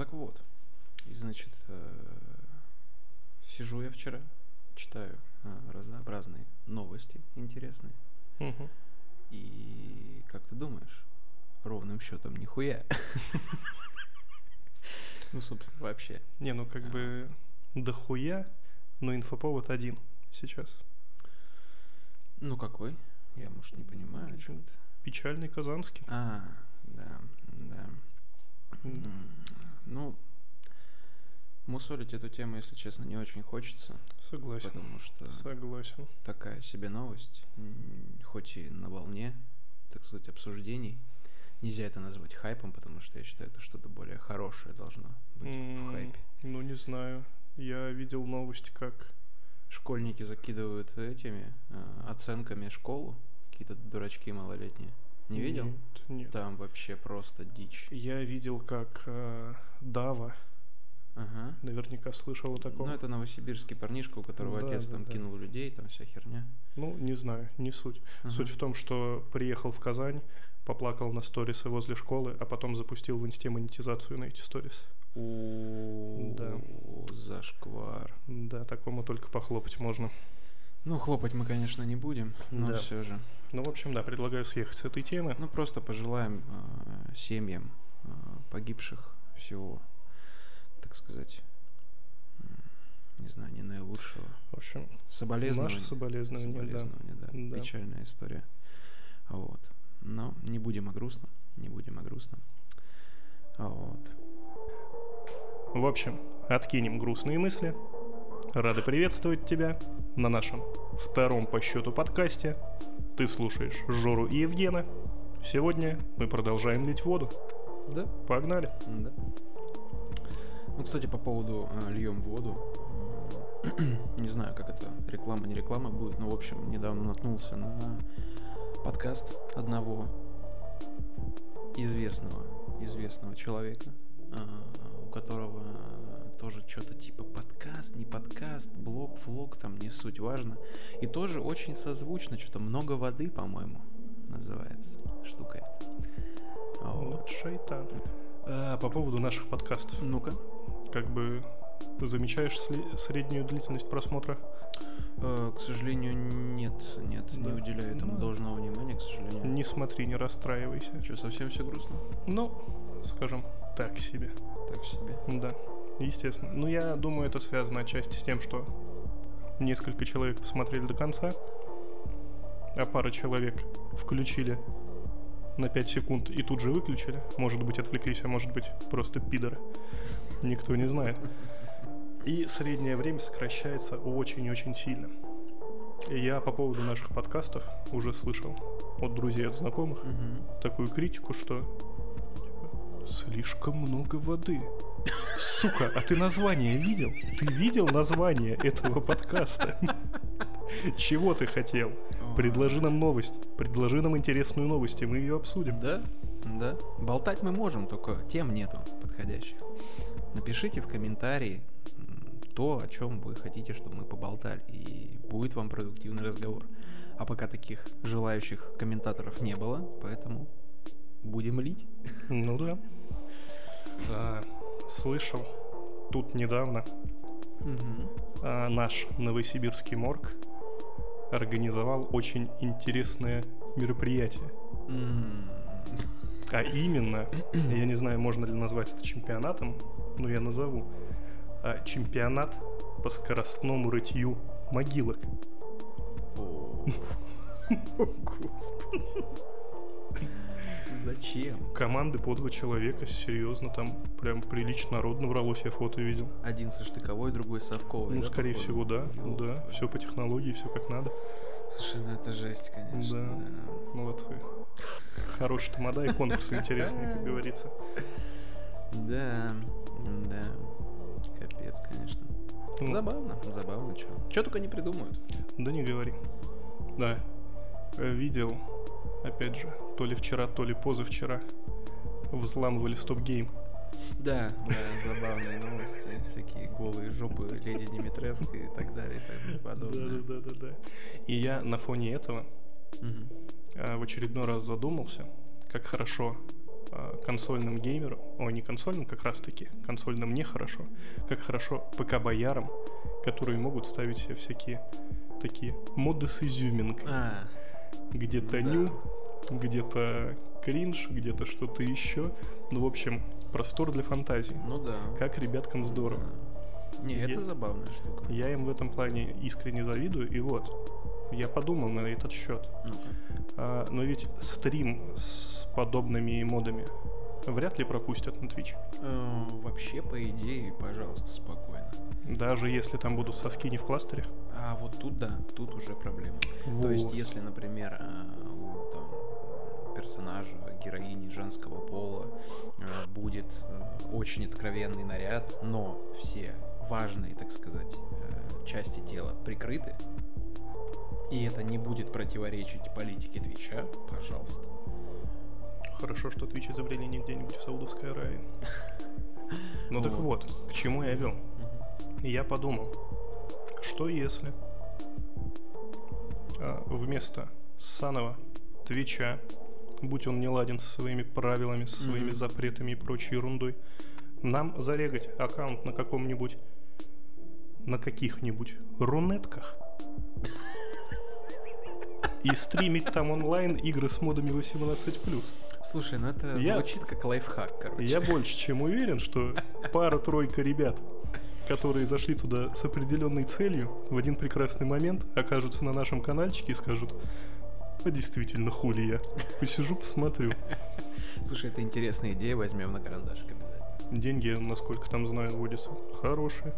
так вот. И, значит, э, сижу я вчера, читаю э, разнообразные новости интересные. Мгм. И как ты думаешь, ровным счетом нихуя. Ну, собственно, вообще. Не, ну как бы дохуя, но инфоповод один сейчас. Ну, какой? Я, может, не понимаю, о чем ты. Печальный Казанский. А, да, да. Ну, мусолить эту тему, если честно, не очень хочется, Согласен. потому что Согласен. такая себе новость, хоть и на волне, так сказать, обсуждений. Нельзя это назвать хайпом, потому что я считаю, это что-то более хорошее должно быть в М, хайпе. Ну, не знаю. Я видел новость, как... Школьники закидывают этими э, оценками школу, какие-то дурачки малолетние. Не видел? Нет, нет. Там вообще просто дичь. Я видел, как э, Дава, Ага. наверняка слышал о таком. Ну, это новосибирский парнишка, у которого Да, отец да, там да. кинул людей, там вся херня. Ну, не знаю, не суть. Ага. Суть в том, что приехал в Казань, поплакал на сторисы возле школы, а потом запустил в инсте монетизацию на эти сторисы. У Да. зашквар. Да, такому только похлопать можно. Ну, хлопать мы, конечно, не будем, но Да. все же. Ну, в общем, да, предлагаю съехать с этой темы. Ну, просто пожелаем э, семьям э, погибших всего, так сказать, не знаю, не наилучшего. В общем, Соболезнования. наши соболезнования, да. Соболезнования, да. Да. Печальная история. Вот. Но не будем о грустном. Не будем о грустном. Вот. В общем, откинем грустные мысли. Рады приветствовать тебя на нашем втором по счету подкасте. Ты слушаешь Жору и Евгена. Сегодня мы продолжаем лить воду. Да, Погнали. да. Ну, кстати, по поводу э, льем воду. Не знаю, как это реклама, не реклама будет, но, в общем, недавно наткнулся на подкаст одного известного, известного человека, а, у которого тоже что-то типа подкаст, не подкаст, блог, влог, там не суть важно. И тоже очень созвучно, что-то много воды, по-моему, называется штука эта. Ну, Вот. шайтан. А, по поводу наших подкастов. Ну-ка. Как бы замечаешь среднюю длительность просмотра? Э, к сожалению, нет, нет, не Да. уделяю этому Ну, должного внимания, к сожалению. Не смотри, не расстраивайся. Что, совсем все грустно? Ну, скажем, так себе. Так себе. Да, естественно. Ну, я думаю, это связано отчасти с тем, что несколько человек посмотрели до конца, а пара человек включили на 5 секунд и тут же выключили. Может быть, отвлеклись, а может быть, просто пидоры. Никто не знает. И среднее время сокращается очень-очень сильно. И я по поводу наших подкастов уже слышал от друзей, от знакомых Мгм. такую критику, что типа, слишком много воды. Сука, а ты название видел? Ты видел название этого подкаста? Чего ты хотел? Предложи нам новость. Предложи нам интересную новость, и мы ее обсудим. Да, да. Болтать мы можем, только тем нету подходящих. Напишите в комментарии то, о чем вы хотите, чтобы мы поболтали, и будет вам продуктивный разговор. А пока таких желающих комментаторов не было, поэтому будем лить. Ну да. Слышал тут недавно а, наш новосибирский морг организовал очень интересное мероприятие. А именно, я не знаю, можно ли назвать это чемпионатом, но я назову. а, чемпионат по скоростному рытью могилок. О, господи. Зачем? Команды по два человека, серьезно, там прям прилично народно вралось, я фото видел. Один со штыковой, другой совковой. Ну, да, скорее походу? всего, да, Ёлка. да, все по технологии, все как надо. Слушай, ну это жесть, конечно. Да. да. Молодцы. Хороший тамада и конкурс интересный, как говорится. Да, да. Капец, конечно. Ну, Забавно, забавно, что. Что только не придумают. Да не говори. Да. Э, Видел, опять же, то ли вчера, то ли позавчера, взламывали стоп-гейм. Да, да, забавные новости, всякие голые жопы леди Димитреско и так далее и тому подобное. Да, да, да, да. И я на фоне этого а, в очередной раз задумался, как хорошо а, консольным геймерам, о, не консольным как раз таки, консольным нехорошо, как хорошо ПК-боярам, которые могут ставить себе всякие такие моды с изюминкой. А, Где-то да. ню, где-то кринж, где-то что-то еще. Ну, в общем, простор для фантазии. ну да. Как ребяткам здорово. Не, это Е- забавная штука. Я им в этом плане искренне завидую, и вот, я подумал на этот счет. Ну-ка. А, но ведь стрим с подобными модами вряд ли пропустят на Twitch. Э, Вообще, по идее, пожалуйста, спокойно. Даже если там будут соски не в кластере. А вот тут да, тут уже проблема. То есть, Вот. если, например, э, у там, персонажа, героини женского пола э, будет э, очень откровенный наряд, но все важные, так сказать, части тела прикрыты, и это не будет противоречить политике Твича, пожалуйста. Хорошо, что Twitch изобрели не где-нибудь в Саудовской Аравии. Ну так Вот. вот, к чему я вел. Я подумал, что если а, вместо саного Твича, будь он не ладен со своими правилами, со своими Мгм. запретами и прочей ерундой, нам зарегать аккаунт на каком-нибудь, на каких-нибудь рунетках и стримить там онлайн игры с модами 18+. Слушай, ну это Я- звучит как лайфхак, короче. Я больше чем уверен, что пара-тройка ребят, которые зашли туда с определенной целью, в один прекрасный момент окажутся на нашем каналчике и скажут, а действительно, хули я. Посижу, посмотрю. Слушай, это интересная идея, возьмем на карандашик обязательно. Деньги, насколько там знаю, водятся. Хорошие.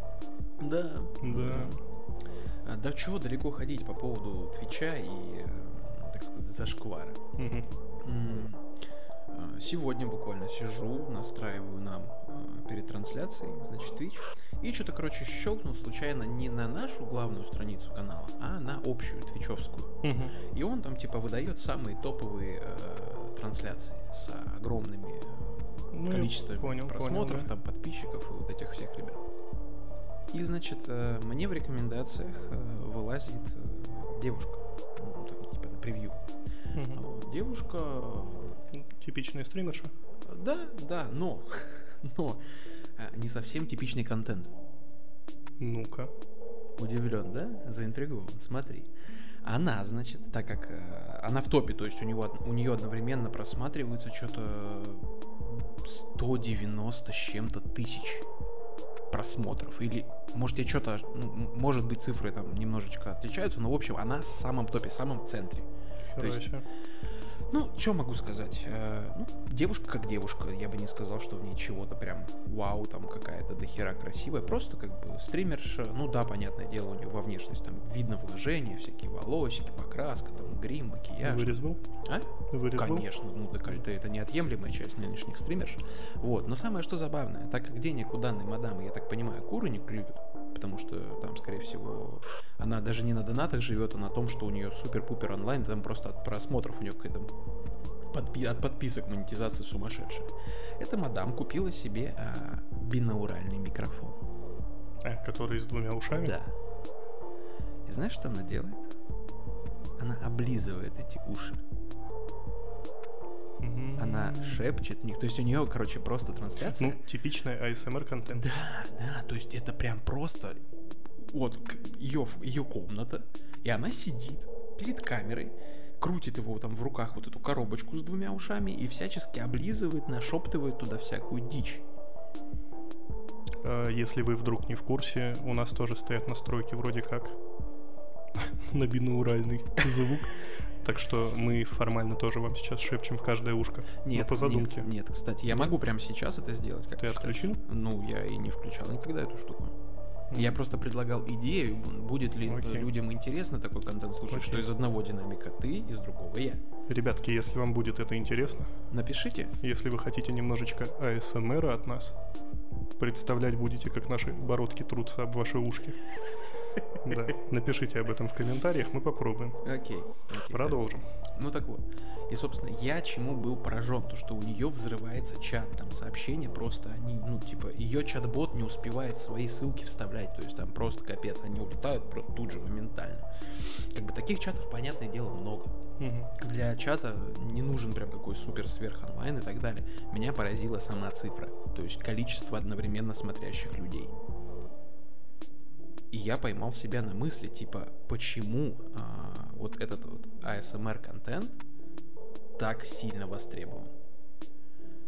Да. Да. А, Да чего далеко ходить по поводу Твича и, э, так сказать, зашквара. Мгм. А, Сегодня буквально сижу, настраиваю нам э, перед трансляцией, значит, Twitch, и что-то, короче, щелкнул случайно не на нашу главную страницу канала, а на общую твичевскую. Мгм. И он там, типа, выдает самые топовые э, трансляции с огромными э, Ну, количеством понял, просмотров, понял, да. там, подписчиков и вот этих всех ребят. И, значит, э, мне в рекомендациях э, вылазит э, девушка, ну, там, типа, на превью. Мгм. Вот, Девушка Типичная стримерша. Да, да, но, но а, не совсем типичный контент. Ну-ка. Удивлен, да? Заинтригован. Смотри. Она, значит, так как э, она в топе, то есть у него у нее одновременно просматривается что-то 190 с чем-то тысяч просмотров. Или, может, я что-то, ну, может быть, цифры там немножечко отличаются, но, в общем, она в самом топе, в самом центре. То есть. Ну, что могу сказать? Э, ну, девушка как девушка. Я бы не сказал, что в ней чего-то прям вау, там какая-то дохера красивая. Просто как бы стримерша. Ну да, понятное дело, у нее во внешность там видно вложения, всякие волосики, покраска, там грим, макияж. Вырез был? А? Вырез? Конечно, ну декольте это неотъемлемая часть нынешних стримерш. Вот, но самое что забавное, так как денег у данной мадамы, я так понимаю, куры не клюют, потому что там, скорее всего, она даже не на донатах живет, а на том, что у нее супер-пупер онлайн, там просто от просмотров у нее какая-то подпи- от подписок монетизация сумасшедшая. Эта мадам купила себе а, бинауральный микрофон. А, который с двумя ушами? Да. И знаешь, что она делает? Она облизывает эти уши. Она шепчет них. То есть у нее, короче, просто трансляция. Ну, типичный ASMR контент. Да, да, то есть это прям просто вот ее, ее комната, и она сидит перед камерой, крутит его там в руках вот эту коробочку с двумя ушами и всячески облизывает, нашептывает туда всякую дичь. А, Если вы вдруг не в курсе, у нас тоже стоят настройки вроде как на бинауральный звук. Так что мы формально тоже вам сейчас шепчем в каждое ушко. Нет, Ну, по задумке. Нет, нет, кстати, я могу прямо сейчас это сделать. Как Ты считаешь? отключил? Ну, я и не включал никогда эту штуку. Я просто предлагал идею, будет ли э, Окей. людям интересно такой контент слушать, что Окей. из одного динамика ты, из другого я. Ребятки, если вам будет это интересно, Напишите, если вы хотите немножечко ASMR от нас, представлять будете, как наши бородки трутся об ваши ушки, Да, напишите об этом в комментариях, мы попробуем. Окей. окей, Продолжим. да. Ну так вот. И, собственно, я чему был поражен, то что у нее взрывается чат, там сообщения просто, они, ну, типа, ее чат-бот не успевает свои ссылки вставлять, то есть там просто капец, они улетают просто тут же моментально. Как бы таких чатов, понятное дело, много. Мгм. Для чата не нужен прям какой супер сверх онлайн и так далее. Меня поразила сама цифра, то есть количество одновременно смотрящих людей. И я поймал себя на мысли, типа, почему а, вот этот вот ASMR контент так сильно востребован?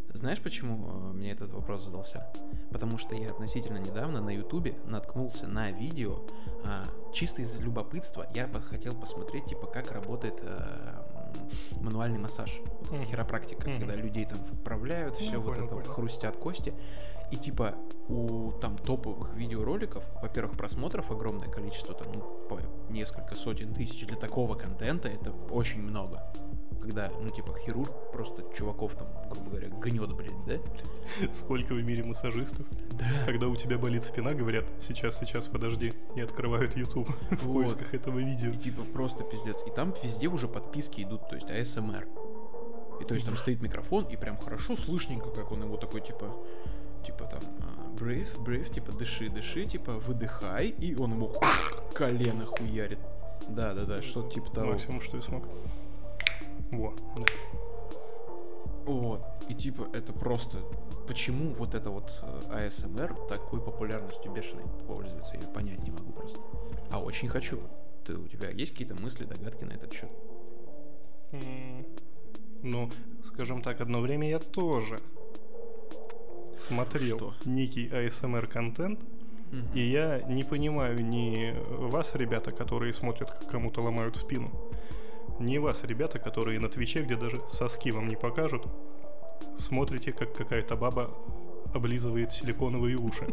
Знаешь, почему э, мне этот вопрос задался? Потому что я относительно недавно на Ютубе наткнулся на видео, а, чисто из любопытства я хотел посмотреть, типа, как работает м, мануальный массаж, вот хиропрактика, Мгм. когда людей там вправляют, все Ну, вот это вот хрустят кости. И типа у там топовых видеороликов, во-первых, просмотров огромное количество, там ну, по несколько сотен тысяч для такого контента это очень много. Когда, ну, типа, хирург просто чуваков там, грубо говоря, гнет, блин, да? Сколько в мире массажистов? Да. Когда у тебя болит спина, говорят, сейчас, сейчас, подожди, и открывают YouTube в Вот. поисках этого видео. И, типа, просто пиздец. И там везде уже подписки идут, то есть ASMR. И то есть там стоит микрофон, и прям хорошо слышненько, как он его такой, типа, типа там, а, breathe, breathe, типа, дыши, дыши, типа, выдыхай, и он ему колено хуярит. Да-да-да, что-то типа того. Максимум, что я смог. Во, да. Вот. И типа это просто... Почему вот это вот э, ASMR такой популярностью бешеной пользуется, я понять не могу просто. А очень хочу. Ты, у тебя есть какие-то мысли, догадки на этот счет? М, Ну, скажем так, одно время я тоже смотрел Что? некий ASMR контент, и я не понимаю ни вас, ребята, которые смотрят, как кому-то ломают спину, ни вас, ребята, которые на Твиче, где даже соски вам не покажут, смотрите, как какая-то баба облизывает силиконовые уши.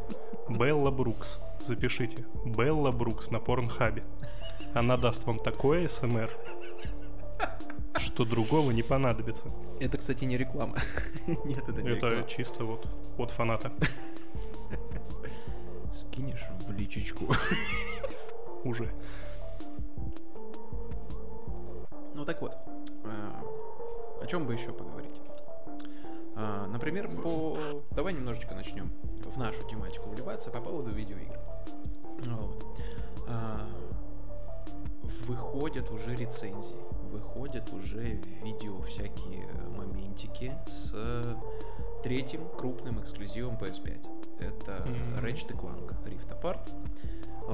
Белла Брукс. Запишите. Белла Брукс на Порнхабе. Она даст вам такое СМР, что другого не понадобится. Это, кстати, не реклама. Нет, это не Это реклама. чисто вот от фаната. Скинешь в личечку. Уже. Ну так вот, а, о чем бы еще поговорить? А, Например, по... Давай немножечко начнем в нашу тематику вливаться по поводу видеоигр. Вот. А, Выходят уже рецензии, выходят уже видео всякие моментики с третьим крупным эксклюзивом PS5. Это Мгм. Ratchet Clank Rift Apart.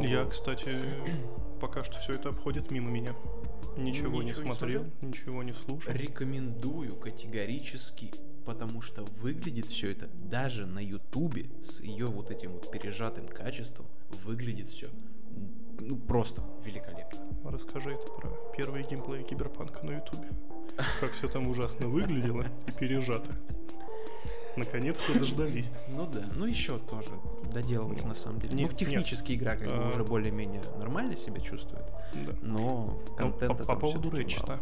Я, Вот. кстати, пока что все это обходит мимо меня. Ничего, не Ничего не смотрел, смотрел? ничего не слушал. Рекомендую категорически, потому что выглядит все это даже на Ютубе с ее вот этим вот пережатым качеством выглядит все ну просто великолепно. Расскажи это про первые геймплеи Киберпанка на Ютубе. Как все там ужасно выглядело и пережато. Наконец-то дождались. Ну да, ну еще тоже доделывать на самом деле. Нет, ну технически игра как бы А. уже более-менее нормально себя чувствует, Да. но Ну, по, контента по там поводу мало.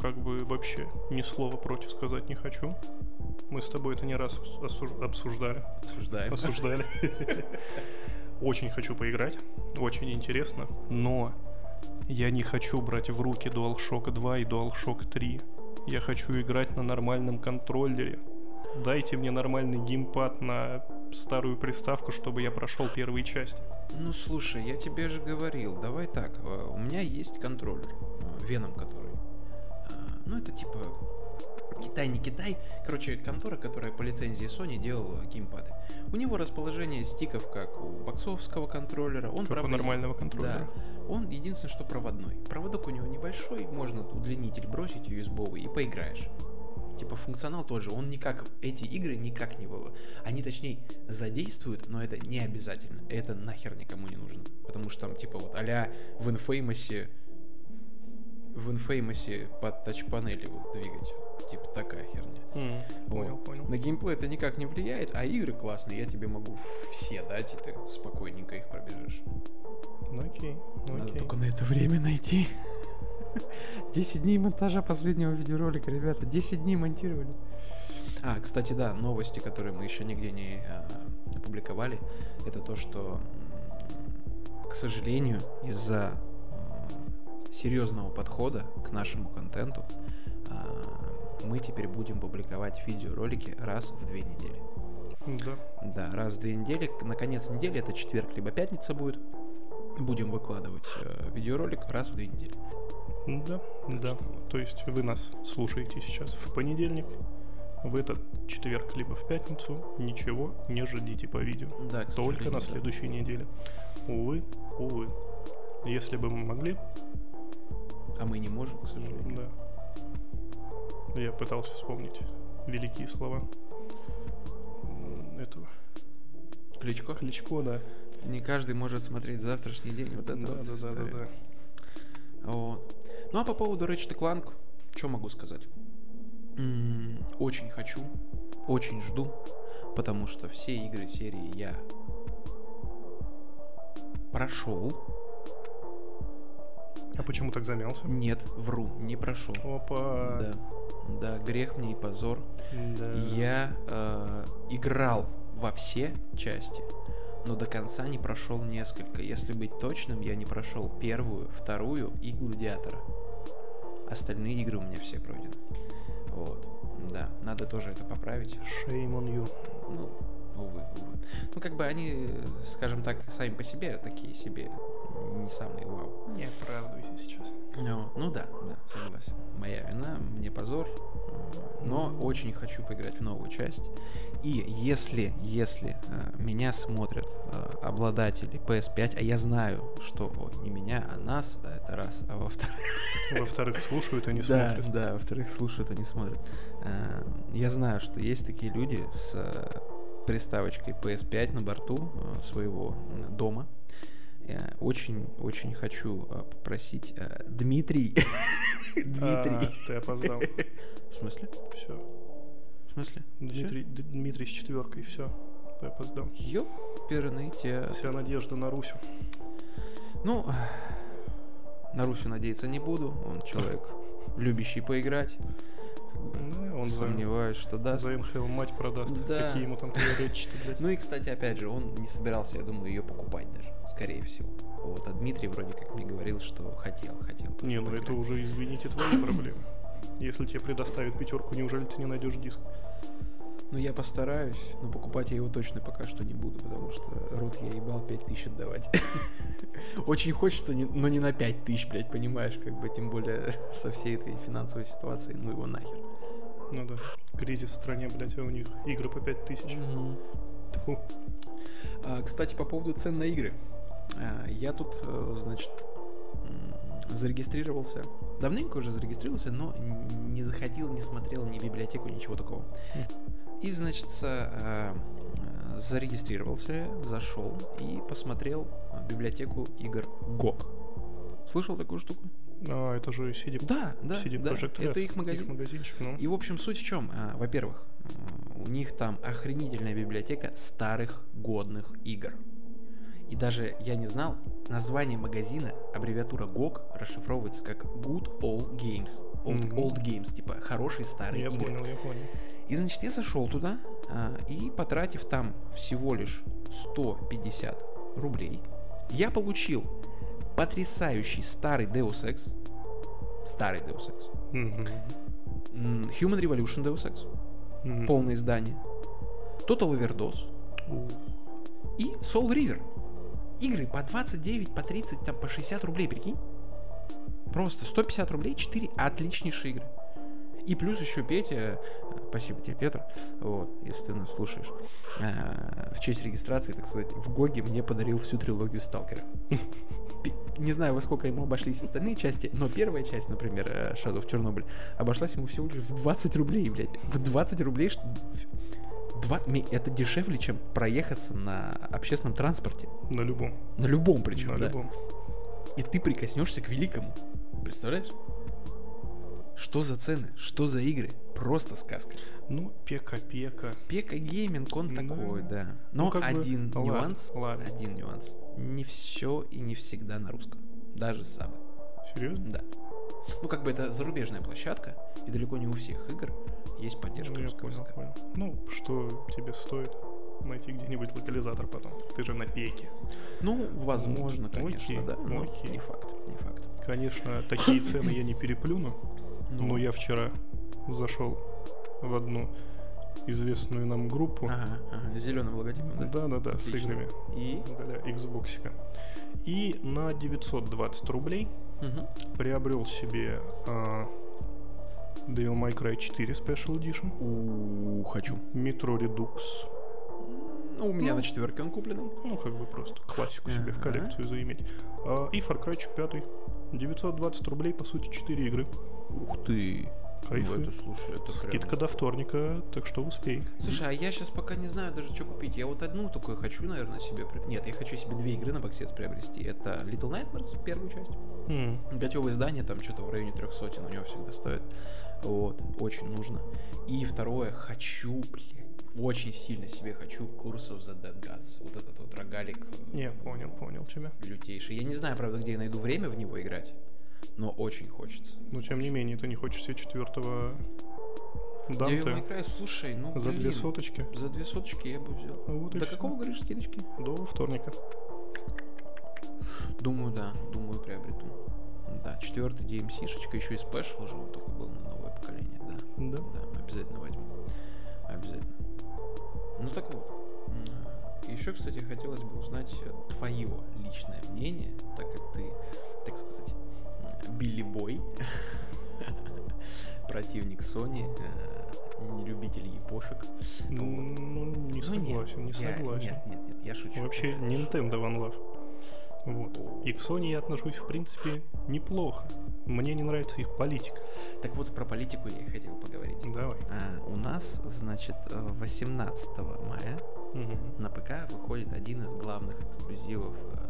как бы вообще ни слова против сказать не хочу. Мы с тобой это не раз осуж- обсуждали. Осуждаем. Осуждали. Очень хочу поиграть, очень интересно, но я не хочу брать в руки DualShock 2 и DualShock 3. Я хочу играть на нормальном контроллере. Дайте мне нормальный геймпад на старую приставку, чтобы я прошел первые части. Ну слушай, я тебе же говорил, давай так, э, у меня есть контроллер, э, Веном который. А, Ну это типа Китай, не Китай. Короче, контора, которая по лицензии Sony делала геймпады. У него расположение стиков, как у боксовского контроллера. Он, Как у правда, нормального контроллера. Да. Он единственное, что проводной. Проводок у него небольшой, можно удлинитель бросить USB и поиграешь. Типа функционал тоже, он никак, эти игры никак не было. Они точнее задействуют, но это не обязательно. Это нахер никому не нужно. Потому что там типа вот а в Infamous в Infamous под тач-панели вот двигать. Типа такая херня. М, Понял, Вот. понял. На геймплей это никак не влияет, а игры классные, я тебе могу все дать, и ты спокойненько их пробежишь. Ну окей, ну Надо окей. только на это время найти. 10 дней монтажа последнего видеоролика, ребята. 10 дней монтировали. А, кстати, да, новости, которые мы еще нигде не а, опубликовали, это то, что к сожалению, из-за э, серьезного подхода к нашему контенту, э, мы теперь будем публиковать видеоролики раз в две недели. Да. Да, раз в две недели. На конец недели, это четверг либо пятница будет, будем выкладывать э, видеоролик раз в две недели. Да, да. То есть вы нас слушаете сейчас в понедельник, в этот четверг либо в пятницу ничего не ждите по видео. Да, Только на да. следующей неделе. Увы, увы. Если бы мы могли, А мы не можем, к сожалению. да. Я пытался вспомнить великие слова этого. Кличко? Кличко, да. Не каждый может смотреть в завтрашний день. Вот это Да, вот да, да, да, да. Вот. Ну а по поводу Ratchet Clank, что могу сказать? М, Очень хочу, очень жду, потому что все игры серии я прошел. А почему так замялся? Нет, вру, не прошел. Опа. Да, да, грех мне и позор. Да. Я э, играл во все части, но до конца не прошел несколько. Если быть точным, я не прошел первую, вторую и гладиатора. Остальные игры у меня все пройдены. Вот. Да, надо тоже это поправить. Shame on you. Ну, увы, увы. Ну, как бы они, э, скажем так, сами по себе такие себе не самые вау. Не оправдывайся сейчас. Ну, ну да, да, согласен. Моя вина, мне позор. Но очень хочу поиграть в новую часть. И если, если э, меня смотрят э, обладатели PS5, а я знаю, что ой, не меня, а нас, а это раз, а во-вторых, Во-вторых, слушают, а не да, смотрят. да, во-вторых, слушают, а не смотрят. Э, Я знаю, что есть такие люди с э, приставочкой PS5 на борту э, своего дома. Я Очень-очень хочу э, попросить э, Дмитрий. А, Дмитрий. ты опоздал. В смысле? Все. В смысле? Дмитрий, с четверкой, все. Ты опоздал. Ёперный театр. Вся надежда на Русю. Ну, на Русю надеяться не буду. Он человек, любящий поиграть. Как бы Да, он за, Сомневаюсь, что даст. за НХЛ мать продаст. Да. Какие ему там блядь. Ну и, кстати, опять же, он не собирался, я думаю, ее покупать даже, скорее всего. Вот, а Дмитрий вроде как мне говорил, что хотел, хотел. Не, ну это уже, извините, твои проблемы. Если тебе предоставят пятерку, неужели ты не найдешь диск? Ну, я постараюсь, но покупать я его точно пока что не буду, потому что рот я ебал 5000 отдавать. Очень хочется, но не на 5000, блядь, понимаешь, как бы, тем более со всей этой финансовой ситуацией, ну его нахер. Ну да. Кризис в стране, блядь, а у них игры по 5000. Тьфу. А, кстати, по поводу цен на игры. А, я тут, э, значит, зарегистрировался. Давненько уже зарегистрировался, но не заходил, не смотрел ни библиотеку, ничего такого. И, значит, с, э, зарегистрировался, зашел и посмотрел библиотеку игр GOG. Слышал такую штуку? А, это же CD, Да, да, CD да. Projekt Red. Это их магазин. магазинчик, ну. И, в общем, суть в чем? А, Во-первых, э, у них там охренительная библиотека старых годных игр. И даже я не знал, название магазина, аббревиатура GOG расшифровывается как Good Old Games. Old, Мгм. old Games, типа хорошие старые Я игры. понял, я понял. И, значит, я зашел туда, а, и потратив там всего лишь 150 рублей, я получил потрясающий старый Deus Ex, старый Deus Ex, м, Human Revolution Deus Ex, Мгм. полное издание, Total Overdose Ух. и Soul River. Игры по 29, по 30, там по 60 рублей, прикинь. Просто 150 рублей, 4 отличнейшие игры. И плюс еще Петя, спасибо тебе, Петр, вот, если ты нас слушаешь, э, в честь регистрации, так сказать, в Гоге мне подарил всю трилогию Сталкера. Не знаю, во сколько ему обошлись остальные части, но первая часть, например, э, Shadow of Чернобыль, обошлась ему всего лишь в 20 рублей, блядь. В 20 рублей, что... Два... ми- Это дешевле, чем проехаться на общественном транспорте. На любом. На любом причем, На да. любом. И ты прикоснешься к великому. Представляешь? Что за цены? Что за игры? Просто сказка. Ну, пека-пека. Пека гейминг, он Да. такой, да. Но Ну, как бы, один ладно, нюанс. ладно. Один нюанс. Не все и не всегда на русском. Даже сабы. Серьезно? Да. Ну, как бы это зарубежная площадка, и далеко не у всех игр есть поддержка Ну, русского понял, языка. понял. Ну, что тебе стоит? найти где-нибудь локализатор потом. Ты же на пеке. Ну, возможно, Ну, конечно, окей, да. но окей. Не факт, не факт. Конечно, такие цены я не переплюну, Ну. но я вчера зашел в одну известную нам группу. Ага, ага, с зеленым логотипом, да? Да-да-да, с Отлично. играми И? для Xbox. И на 920 рублей Мгм. приобрел себе а, Devil May Cry 4 Special Edition, У, хочу. Metro Redux, Ну, у меня Ну. на четверке он купленный. ну как бы просто классику себе в коллекцию заиметь, А, и Far Cry 5. 920 рублей, по сути, 4 игры. Ух ты. Кайфы. Ну, это, слушай, это прям... Скидка до вторника, так что успей. Слушай, а я сейчас пока не знаю даже, что купить. Я вот одну такую хочу, наверное, себе... Нет, я хочу себе две игры на боксец приобрести. Это Little Nightmares, первую часть. М, Готовое издание, там что-то в районе трех сотен у него всегда стоит. Вот, очень нужно. И второе, хочу, блядь, очень сильно себе хочу курсов за Dead Gods. Вот этот вот рогалик э, Не, понял, понял тебя. лютейший. Я не знаю, правда, где я найду время в него играть, но очень хочется. Но тем не менее, ты не хочешь себе четвертого Devil May Данте Cry, слушай, ну, за две блин, соточки За две соточки я бы взял. Вот и До какого, говоришь, скидочки? до вторника. Думаю, да, думаю, приобрету. Да, четвертый DMC-шечка, еще и спешл же он только был на новое поколение, да. Да. Да, обязательно возьму. Обязательно. Ну так вот. Еще, кстати, хотелось бы узнать твое личное мнение, так как ты, так сказать, Билли Бой, противник Sony, э, не любитель япошек. Ну, не Ну, нет, согласен, не я- согласен. Нет, нет, нет, я шучу. Вообще. Nintendo One Love. Вот. И к Sony я отношусь, в принципе, неплохо. Мне не нравится их политика. Так вот, про политику я и хотел поговорить. Давай. А, у нас, значит, э, 18 мая Мгм. на ПК выходит один из главных эксклюзивов э,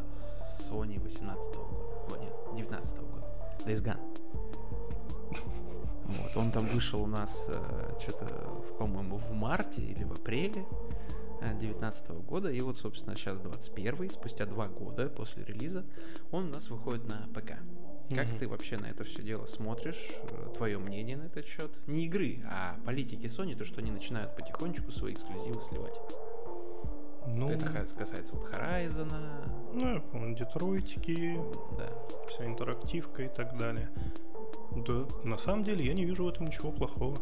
Sony 18 года. О, нет, 19 года. Days Gone. Вот, он там вышел у нас что-то, по-моему, в марте или в апреле 2019 года. И вот, собственно, сейчас 21 спустя два года после релиза, он у нас выходит на ПК. Как Мгм. ты вообще на это все дело смотришь? Твое мнение на этот счет? Не игры, а политики Sony, то, что они начинают потихонечку свои эксклюзивы сливать. Ну, Это касается вот Horizon, ну, я помню, Детройтики, да. вся интерактивка и так далее. Да, на самом деле я не вижу в этом ничего плохого.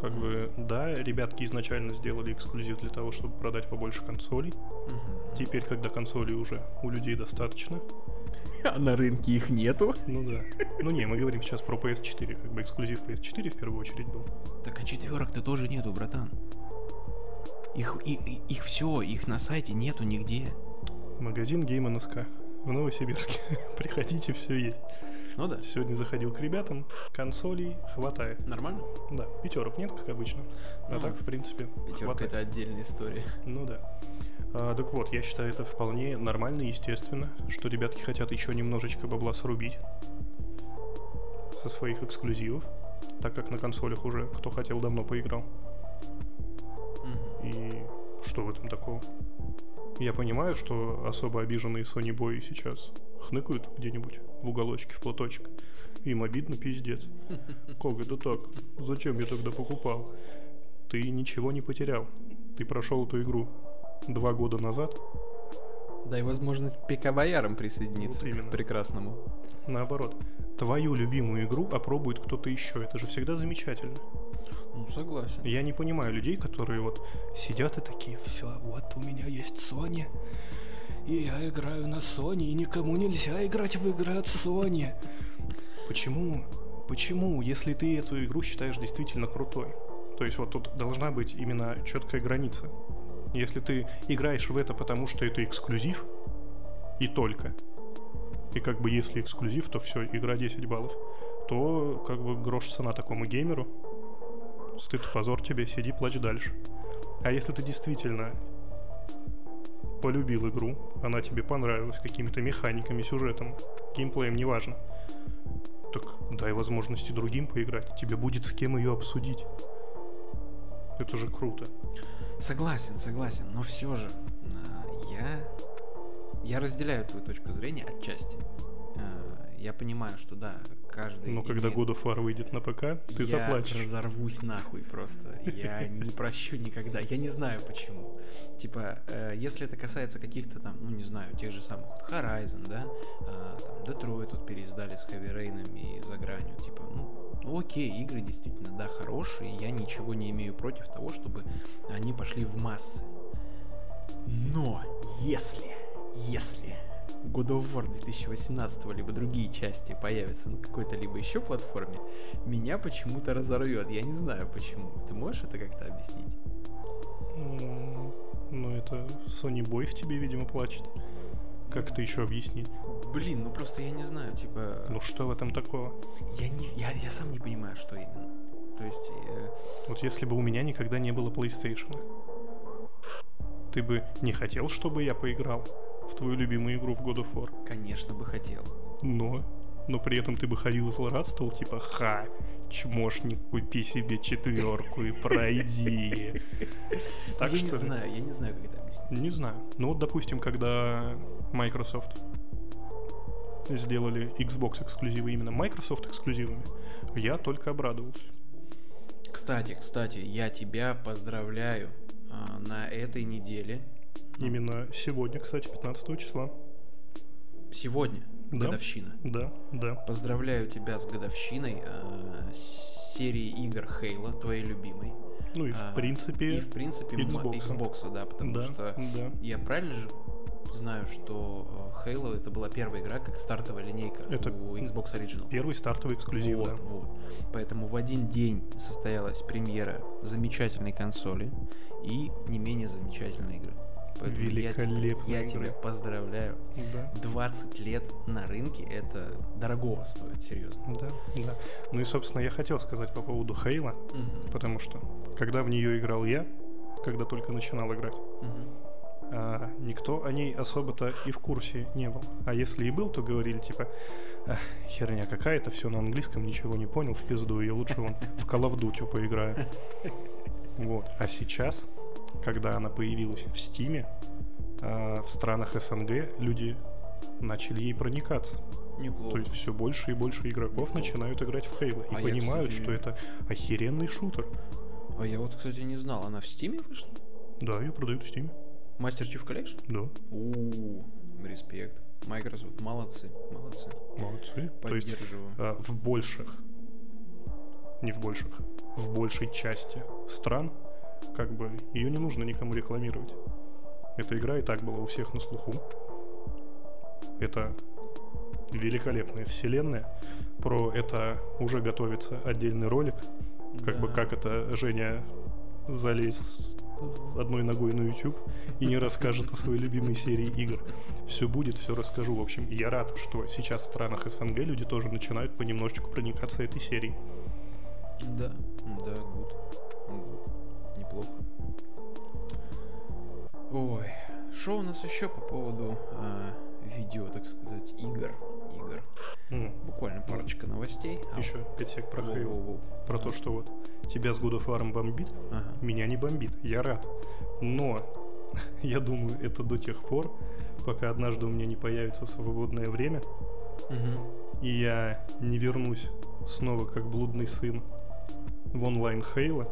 Как бы, да, ребятки изначально сделали эксклюзив для того, чтобы продать побольше консолей. Мгм. Теперь, когда консолей уже у людей достаточно, А на рынке их нету. ну да. Ну не, мы говорим сейчас про PS4, как бы эксклюзив PS4 в первую очередь был. Так а четверок-то тоже нету, братан. Их, и- их все, их на сайте нету нигде. Магазин Game NSK в Новосибирске. Приходите, все есть. Ну да. Сегодня заходил к ребятам, консолей хватает. Нормально? Да, пятерок нет, как обычно. А Ну, так, в принципе, Пятерка хватает. это отдельная история. Ну да. А, так вот, я считаю это вполне нормально и естественно, что ребятки хотят еще немножечко бабла срубить со своих эксклюзивов, так как на консолях уже кто хотел давно поиграл. И что в этом такого? Я понимаю, что особо обиженные Sony бои сейчас хныкают где-нибудь в уголочке, в платочек. Им обидно пиздец. Как это так? Зачем я тогда покупал? Ты ничего не потерял. Ты прошел эту игру два года назад. Дай возможность ПК-боярам присоединиться Вот именно. к прекрасному. Наоборот, твою любимую игру опробует кто-то еще. Это же всегда замечательно. Ну, согласен. Я не понимаю людей, которые вот сидят и такие, все, вот у меня есть Sony, и я играю на Sony, и никому нельзя играть в игры от Sony. Почему? Почему, если ты эту игру считаешь действительно крутой? То есть вот тут должна быть именно четкая граница. Если ты играешь в это, потому что это эксклюзив, и только, и как бы если эксклюзив, то все, игра 10 баллов, то как бы грош цена такому геймеру, стыд и позор тебе, сиди, плачь дальше. А если ты действительно полюбил игру, она тебе понравилась какими-то механиками, сюжетом, геймплеем, неважно, так дай возможности другим поиграть, тебе будет с кем ее обсудить. Это же круто. Согласен, согласен, но все же а, я я разделяю твою точку зрения отчасти. Я понимаю, что да, каждый... Но когда God of War выйдет на ПК, ты я заплачешь. разорвусь нахуй просто. Я не прощу никогда. Я не знаю почему. Типа, э, если это касается каких-то там, ну не знаю, тех же самых Horizon, да, а, там Detroit тут переиздали с Heavy Rain и за гранью, типа, ну, ну окей, игры действительно, да, хорошие, я ничего не имею против того, чтобы они пошли в массы. Но если, если God of War 2018 либо другие части появятся на какой-то либо еще платформе, меня почему-то разорвет. Я не знаю почему. Ты можешь это как-то объяснить? Ну, это Sony Boy в тебе, видимо, плачет. Как это еще объяснить? Блин, ну просто я не знаю, типа... Ну что в этом такого? Я, не, я, я сам не понимаю, что именно. То есть, э, Вот если бы у меня никогда не было PlayStation, ты бы не хотел, чтобы я поиграл в твою любимую игру в God of War, конечно, бы хотел. но, но при этом ты бы ходил и злорадствовал, типа, ха, чмошник, купи себе четверку и пройди. Так я что не знаю, я не знаю, как это объяснить. Не знаю. Ну вот, допустим, когда Microsoft сделали Xbox эксклюзивы именно Microsoft эксклюзивами, я только обрадовался. Кстати, кстати, я тебя поздравляю а, на этой неделе. Именно сегодня, кстати, 15 числа. Сегодня Да. годовщина. Да, да. Поздравляю тебя с годовщиной а, серии игр Halo, твоей любимой. Ну и в А, принципе... и в принципе Xbox. Xbox, да, потому да, что да. я правильно же знаю, что э, Halo это была первая игра как стартовая линейка Это у Xbox Original. Первый стартовый эксклюзив, вот, да. вот. Поэтому в один день состоялась премьера замечательной консоли и не менее замечательной игры. Поэтому я Я, тебя поздравляю. Да, 20 лет на рынке это дорогого стоит, серьезно. да, да. Ну и, собственно, я хотел сказать по поводу Хейла, потому что, когда в нее играл я, когда только начинал играть, а, никто о ней особо-то и в курсе не был. А если и был, то говорили типа, «Ах, херня какая-то, все на английском, ничего не понял, в пизду, я лучше вон в Call of Duty поиграю. Вот. А сейчас, когда она появилась в Стиме, а, в странах СНГ люди начали ей проникаться. Неплохо. То есть все больше и больше игроков Неплохо. начинают играть в Хейла и А я, понимают, кстати, что это охеренный шутер. А я вот, кстати, не знал, она в Стиме вышла? Да, ее продают в Стиме. Master Chief Collection? Да, У, респект. Microsoft, молодцы, молодцы. молодцы. То есть Поддерживаю. а, в больших, не в больших, в большей части стран, как бы ее не нужно никому рекламировать. Эта игра и так была у всех на слуху. Это великолепная вселенная. Про это уже готовится отдельный ролик. Как бы Да. как это Женя залезть одной ногой на YouTube и не расскажет о своей любимой серии игр. Все будет, все расскажу. В общем, я рад, что сейчас в странах СНГ люди тоже начинают понемножечку проникаться этой серией. Да, да. Гуд. Ой, что у нас еще по поводу а, видео, так сказать, игр? Игр. М, Буквально парочка новостей. А, Еще 5 сек про Хейл. воу-воу-воу. Про то, что вот тебя с God of War бомбит, Ага. меня не бомбит. Я рад. Но я думаю, это до тех пор, пока однажды у меня не появится свободное время, Мгм. и я не вернусь снова как блудный сын в онлайн Хейла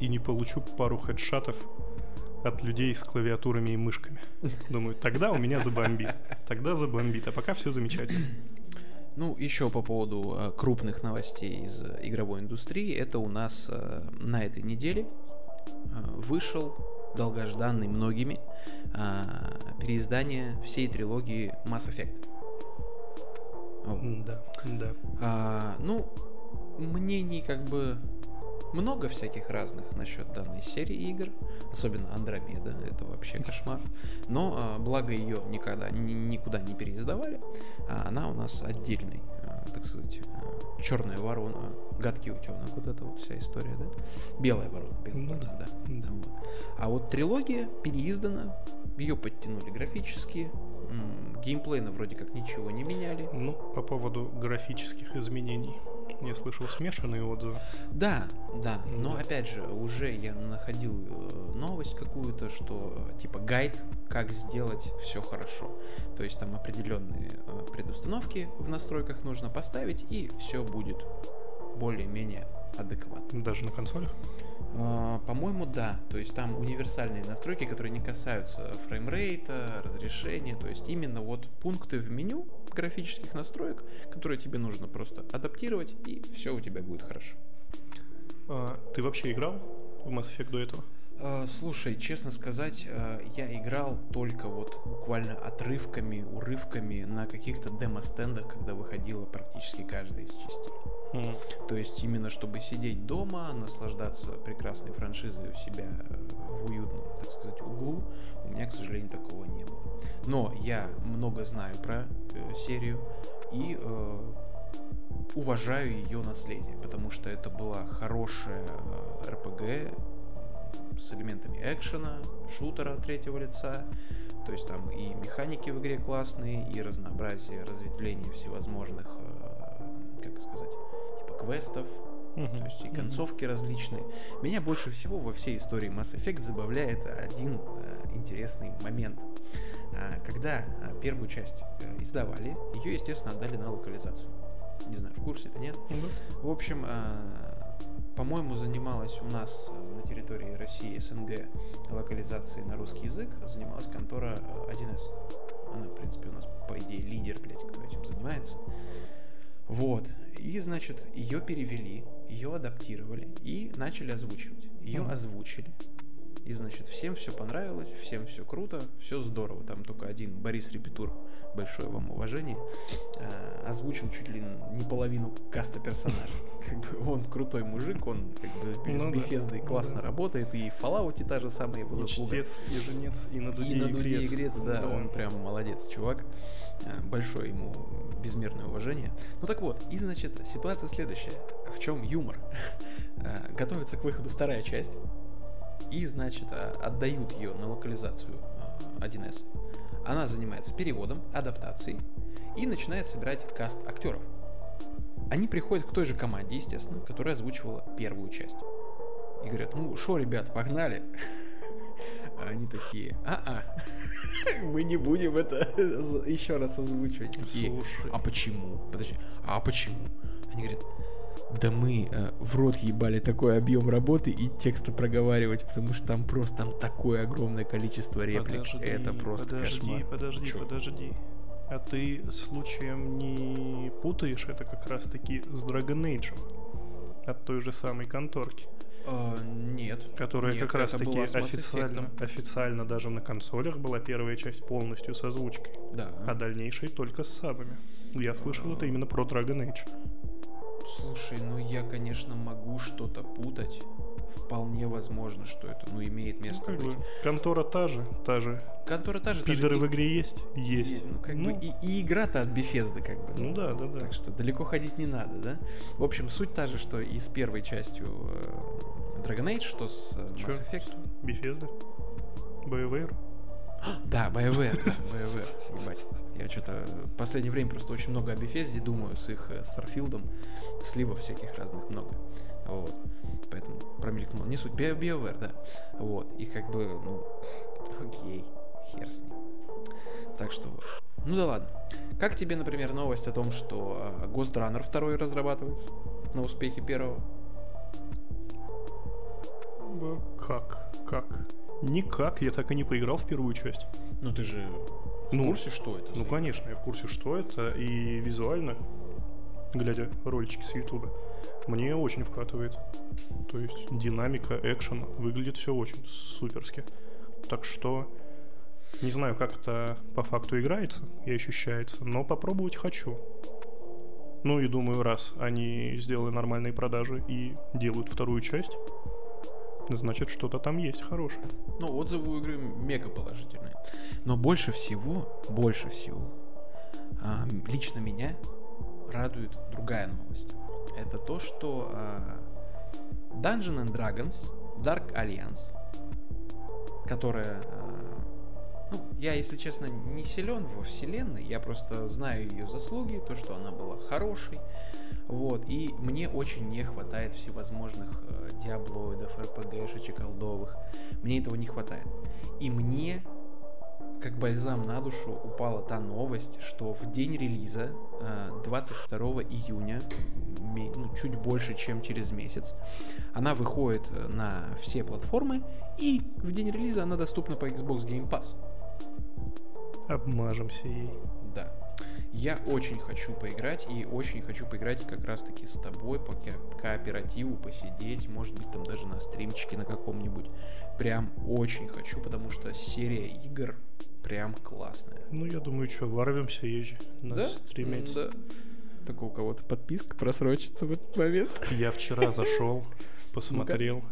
и не получу пару хедшатов от людей с клавиатурами и мышками. Думаю, тогда у меня забомбит. Тогда забомбит. А пока все замечательно. Ну, еще по поводу э, крупных новостей из э, игровой индустрии, это у нас э, на этой неделе э, вышел долгожданный многими э, переиздание всей трилогии Mass Effect. Да, да. А, ну, мнений как бы много всяких разных насчет данной серии игр, особенно Андромеда, это вообще кошмар. Но а, благо ее никогда ни- никуда не переиздавали, а она у нас отдельный, а, так сказать, черная ворона, гадкий утенок, вот эта вот вся история, да? Белая ворона, белая Ну ворона, да, да. Вот. А вот трилогия переиздана, ее подтянули графически, геймплейно вроде как ничего не меняли. Ну, по поводу графических изменений. Я слышал смешанные отзывы. Да, да, Ну но опять же, уже я находил э, новость какую-то, что э, типа гайд, как сделать все хорошо. То есть там определенные э, предустановки в настройках нужно поставить, и все будет более-менее адекватно. Даже на консолях? А, По-моему, да. То есть там универсальные настройки, которые не касаются фреймрейта, разрешения. То есть именно вот пункты в меню графических настроек, которые тебе нужно просто адаптировать, и все у тебя будет хорошо. А, ты вообще играл в Mass Effect до этого? А, Слушай, честно сказать, а, я играл только вот буквально отрывками, урывками на каких-то демо-стендах, когда выходила практически каждая из частей. М. То есть именно чтобы сидеть дома, наслаждаться прекрасной франшизой у себя э, в уютном, так сказать, углу, у меня, к сожалению, такого не было. Но я много знаю про э, серию и э, уважаю ее наследие, потому что это была хорошая э, РПГ с элементами экшена, шутера третьего лица. То есть там и механики в игре классные, и разнообразие разветвлений всевозможных, э, как сказать, типа квестов, Мгм. то есть и концовки различные. Меня больше всего во всей истории Mass Effect забавляет один э, интересный момент. А, Когда а, первую часть э, издавали, ее, естественно, отдали на локализацию. Не знаю, в курсе это нет. Да. В общем, по-моему, занималась у нас э, на территории России, СНГ, локализацией на русский язык, занималась контора э, 1С. Она, в принципе, у нас, по идее, лидер, блядь, кто этим занимается. Вот. И, значит, ее перевели, ее адаптировали и начали озвучивать. Ее Мгм. озвучили. И, значит, всем все понравилось, всем все круто, все здорово. Там только один Борис Репетур, большое вам уважение, э, озвучил чуть ли не половину каста персонажей. Как бы он крутой мужик, он как бы с Ну да, Bethesda ну классно да. работает, и в Fallout та же самая его И заслуга. чтец, и женец, и на дуде, И на дуде грец. игрец, да, он прям молодец, чувак. Э, Большое ему безмерное уважение. Ну так вот, и значит, ситуация следующая. В чем юмор? Э, Готовится к выходу вторая часть. И, значит, э, отдают ее на локализацию э, 1С. Она занимается переводом, адаптацией и начинает собирать каст актеров. Они приходят к той же команде, естественно, которая озвучивала первую часть. И говорят, ну шо, ребят, погнали. А они такие, а-а, мы не будем это еще раз озвучивать. Такие, Слушай. а почему? Подожди, а почему? Они говорят, да мы э, в рот ебали такой объем работы и текста проговаривать, потому что там просто там такое огромное количество реплик. Подожди, это просто подожди, кошмар. Подожди, Чё? подожди. А ты случаем не путаешь это как раз таки с Dragon Age от той же самой конторки, А, нет. которая Нет, как раз таки официально, официально даже на консолях была первая часть полностью с озвучкой, Да. а дальнейшие только с сабами. Я слышал это именно про Dragon Age. Слушай, ну я, конечно, могу что-то путать. Вполне возможно, что это, ну, имеет место Как быть. бы, контора та же, та же. Контора та же, та же Пидоры в игре есть? Есть. есть. Ну, как Ну, бы и, и игра-то от Bethesda, как бы. ну да, да, да. Так что далеко ходить не надо, да? В общем, суть та же, что и с первой частью э, Dragon Age, что с э? Mass Effect. Bethesda. BioWare. Да, BioWare, да, BioWare, ебать. Я что-то в последнее время просто очень много о Bethesda думаю с их э, Старфилдом, сливов всяких разных много. Вот. Поэтому промелькнул. Не суть. Bio- BioWare, да. Вот. И как бы, ну, окей, хер с ним. Так что вот. Ну да ладно. Как тебе, например, новость о том, что э, Ghost Runner 2 разрабатывается на успехе первого? Как? Как? Никак, я так и не поиграл в первую часть. Ну ты же в Ну, курсе, что это? Ну, конечно, я в курсе, что это, и визуально, глядя ролички с Ютуба, мне очень вкатывает. То есть динамика, экшен, выглядит все очень суперски. Так что не знаю, как это по факту играется и ощущается, но попробовать хочу. Ну и думаю, раз они сделали нормальные продажи и делают вторую часть, значит что-то там есть хорошее. Ну, отзывы у игры мега положительные. Но больше всего, больше всего, а, лично меня радует другая новость. Это то, что а, Dungeon and Dragons Dark Alliance, которая, а, я, если честно, не силен во вселенной, я просто знаю ее заслуги, то, что она была хорошей, вот, и мне очень не хватает всевозможных э, диаблоидов, РПГшечек, колдовых, мне этого не хватает. И мне как бальзам на душу упала та новость, что в день релиза, 22 июня, ну, чуть больше, чем через месяц, она выходит э, на все платформы, и в день релиза она доступна по Xbox Game Pass. Обмажемся ей. Да. Я очень хочу поиграть, и очень хочу поиграть как раз-таки с тобой по кооперативу, посидеть, может быть, там даже на стримчике на каком-нибудь. Прям очень хочу, потому что серия игр прям классная. Ну, я думаю, что, ворвемся езжи на да? стриме. Да. Так у кого-то подписка просрочится в этот момент. Я вчера зашел, посмотрел.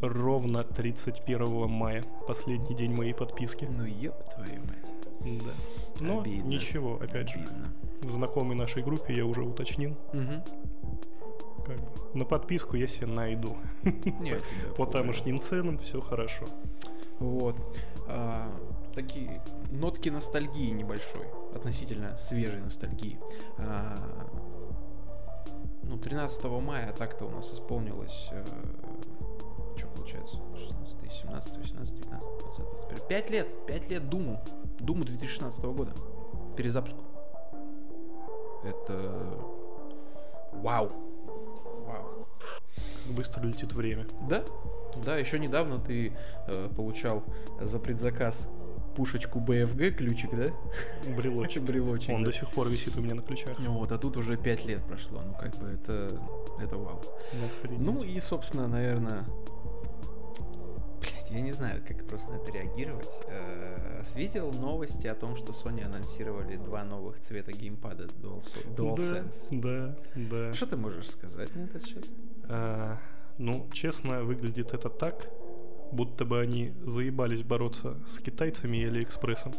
Ровно 31 мая, последний день моей подписки. Ну, еб твою мать. Да. Но Обидно. ничего, опять Обидно. же, в знакомой нашей группе я уже уточнил. Угу. Как бы, на подписку я себе найду. Нет, По тамошним ценам все хорошо. Вот. А, такие нотки ностальгии небольшой, относительно свежей ностальгии. А, ну, 13 мая так-то у нас исполнилось, э, что получается, 16, 17, 18, 19, 20, 21, 5 лет, 5 лет Думу, Думу 2016 года, перезапуску. Это вау, вау. Как быстро летит время. Да, да, еще недавно ты э, получал за предзаказ пушечку BFG ключик, да? Брелочек. Брелочек. Он да. до сих пор висит у меня на ключах. Вот, а тут уже 5 лет прошло. Ну, как бы это, это вау. Ну. Ну и, собственно, наверное... Я не знаю, как просто на это реагировать. Э, Видел новости о том, что Sony анонсировали два новых цвета геймпада DualSense. Да, да, да. Что ты можешь сказать на этот счет? А, ну, честно, выглядит это так, будто бы они заебались бороться с китайцами и Алиэкспрессом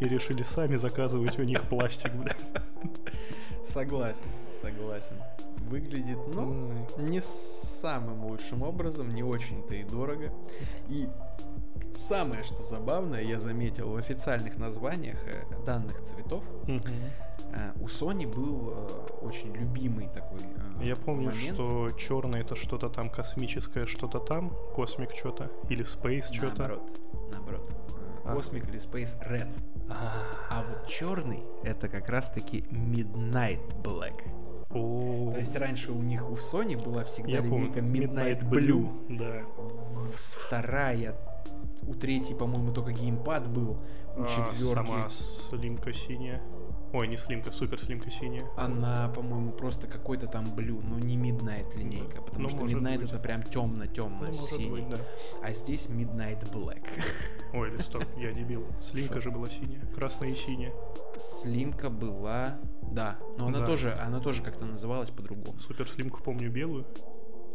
и решили сами заказывать у них пластик, блядь. Согласен, согласен. Выглядит, ну, не самым лучшим образом, не очень-то и дорого. И самое, что забавное, я заметил в официальных названиях э, данных цветов, э, у Sony был э, очень любимый такой Я помню, момент. что черный это что-то там космическое, что-то там, космик что-то, или space что-то. Наоборот, наоборот. А. Cosmic или Space Red. А, А вот черный это как раз-таки Midnight Black. О, То есть раньше у них у Sony была всегда я помню, линейка Midnight, Blue. да. В- с- вторая, у третьей, по-моему, только геймпад был, у А, четверки. Сама слимка синяя. Ой, не слимка, супер слимка синяя. Она, по-моему, просто какой-то там блю, но не Midnight линейка, потому Ну, что Midnight быть. это прям темно-темно Ну, синий. быть, да. А здесь Midnight Black. Ой, или стоп, я дебил. Слимка Шо? же была синяя. Красная и синяя. Слимка была, да, но она Да. тоже, она тоже как-то называлась по-другому. Супер слимку помню белую,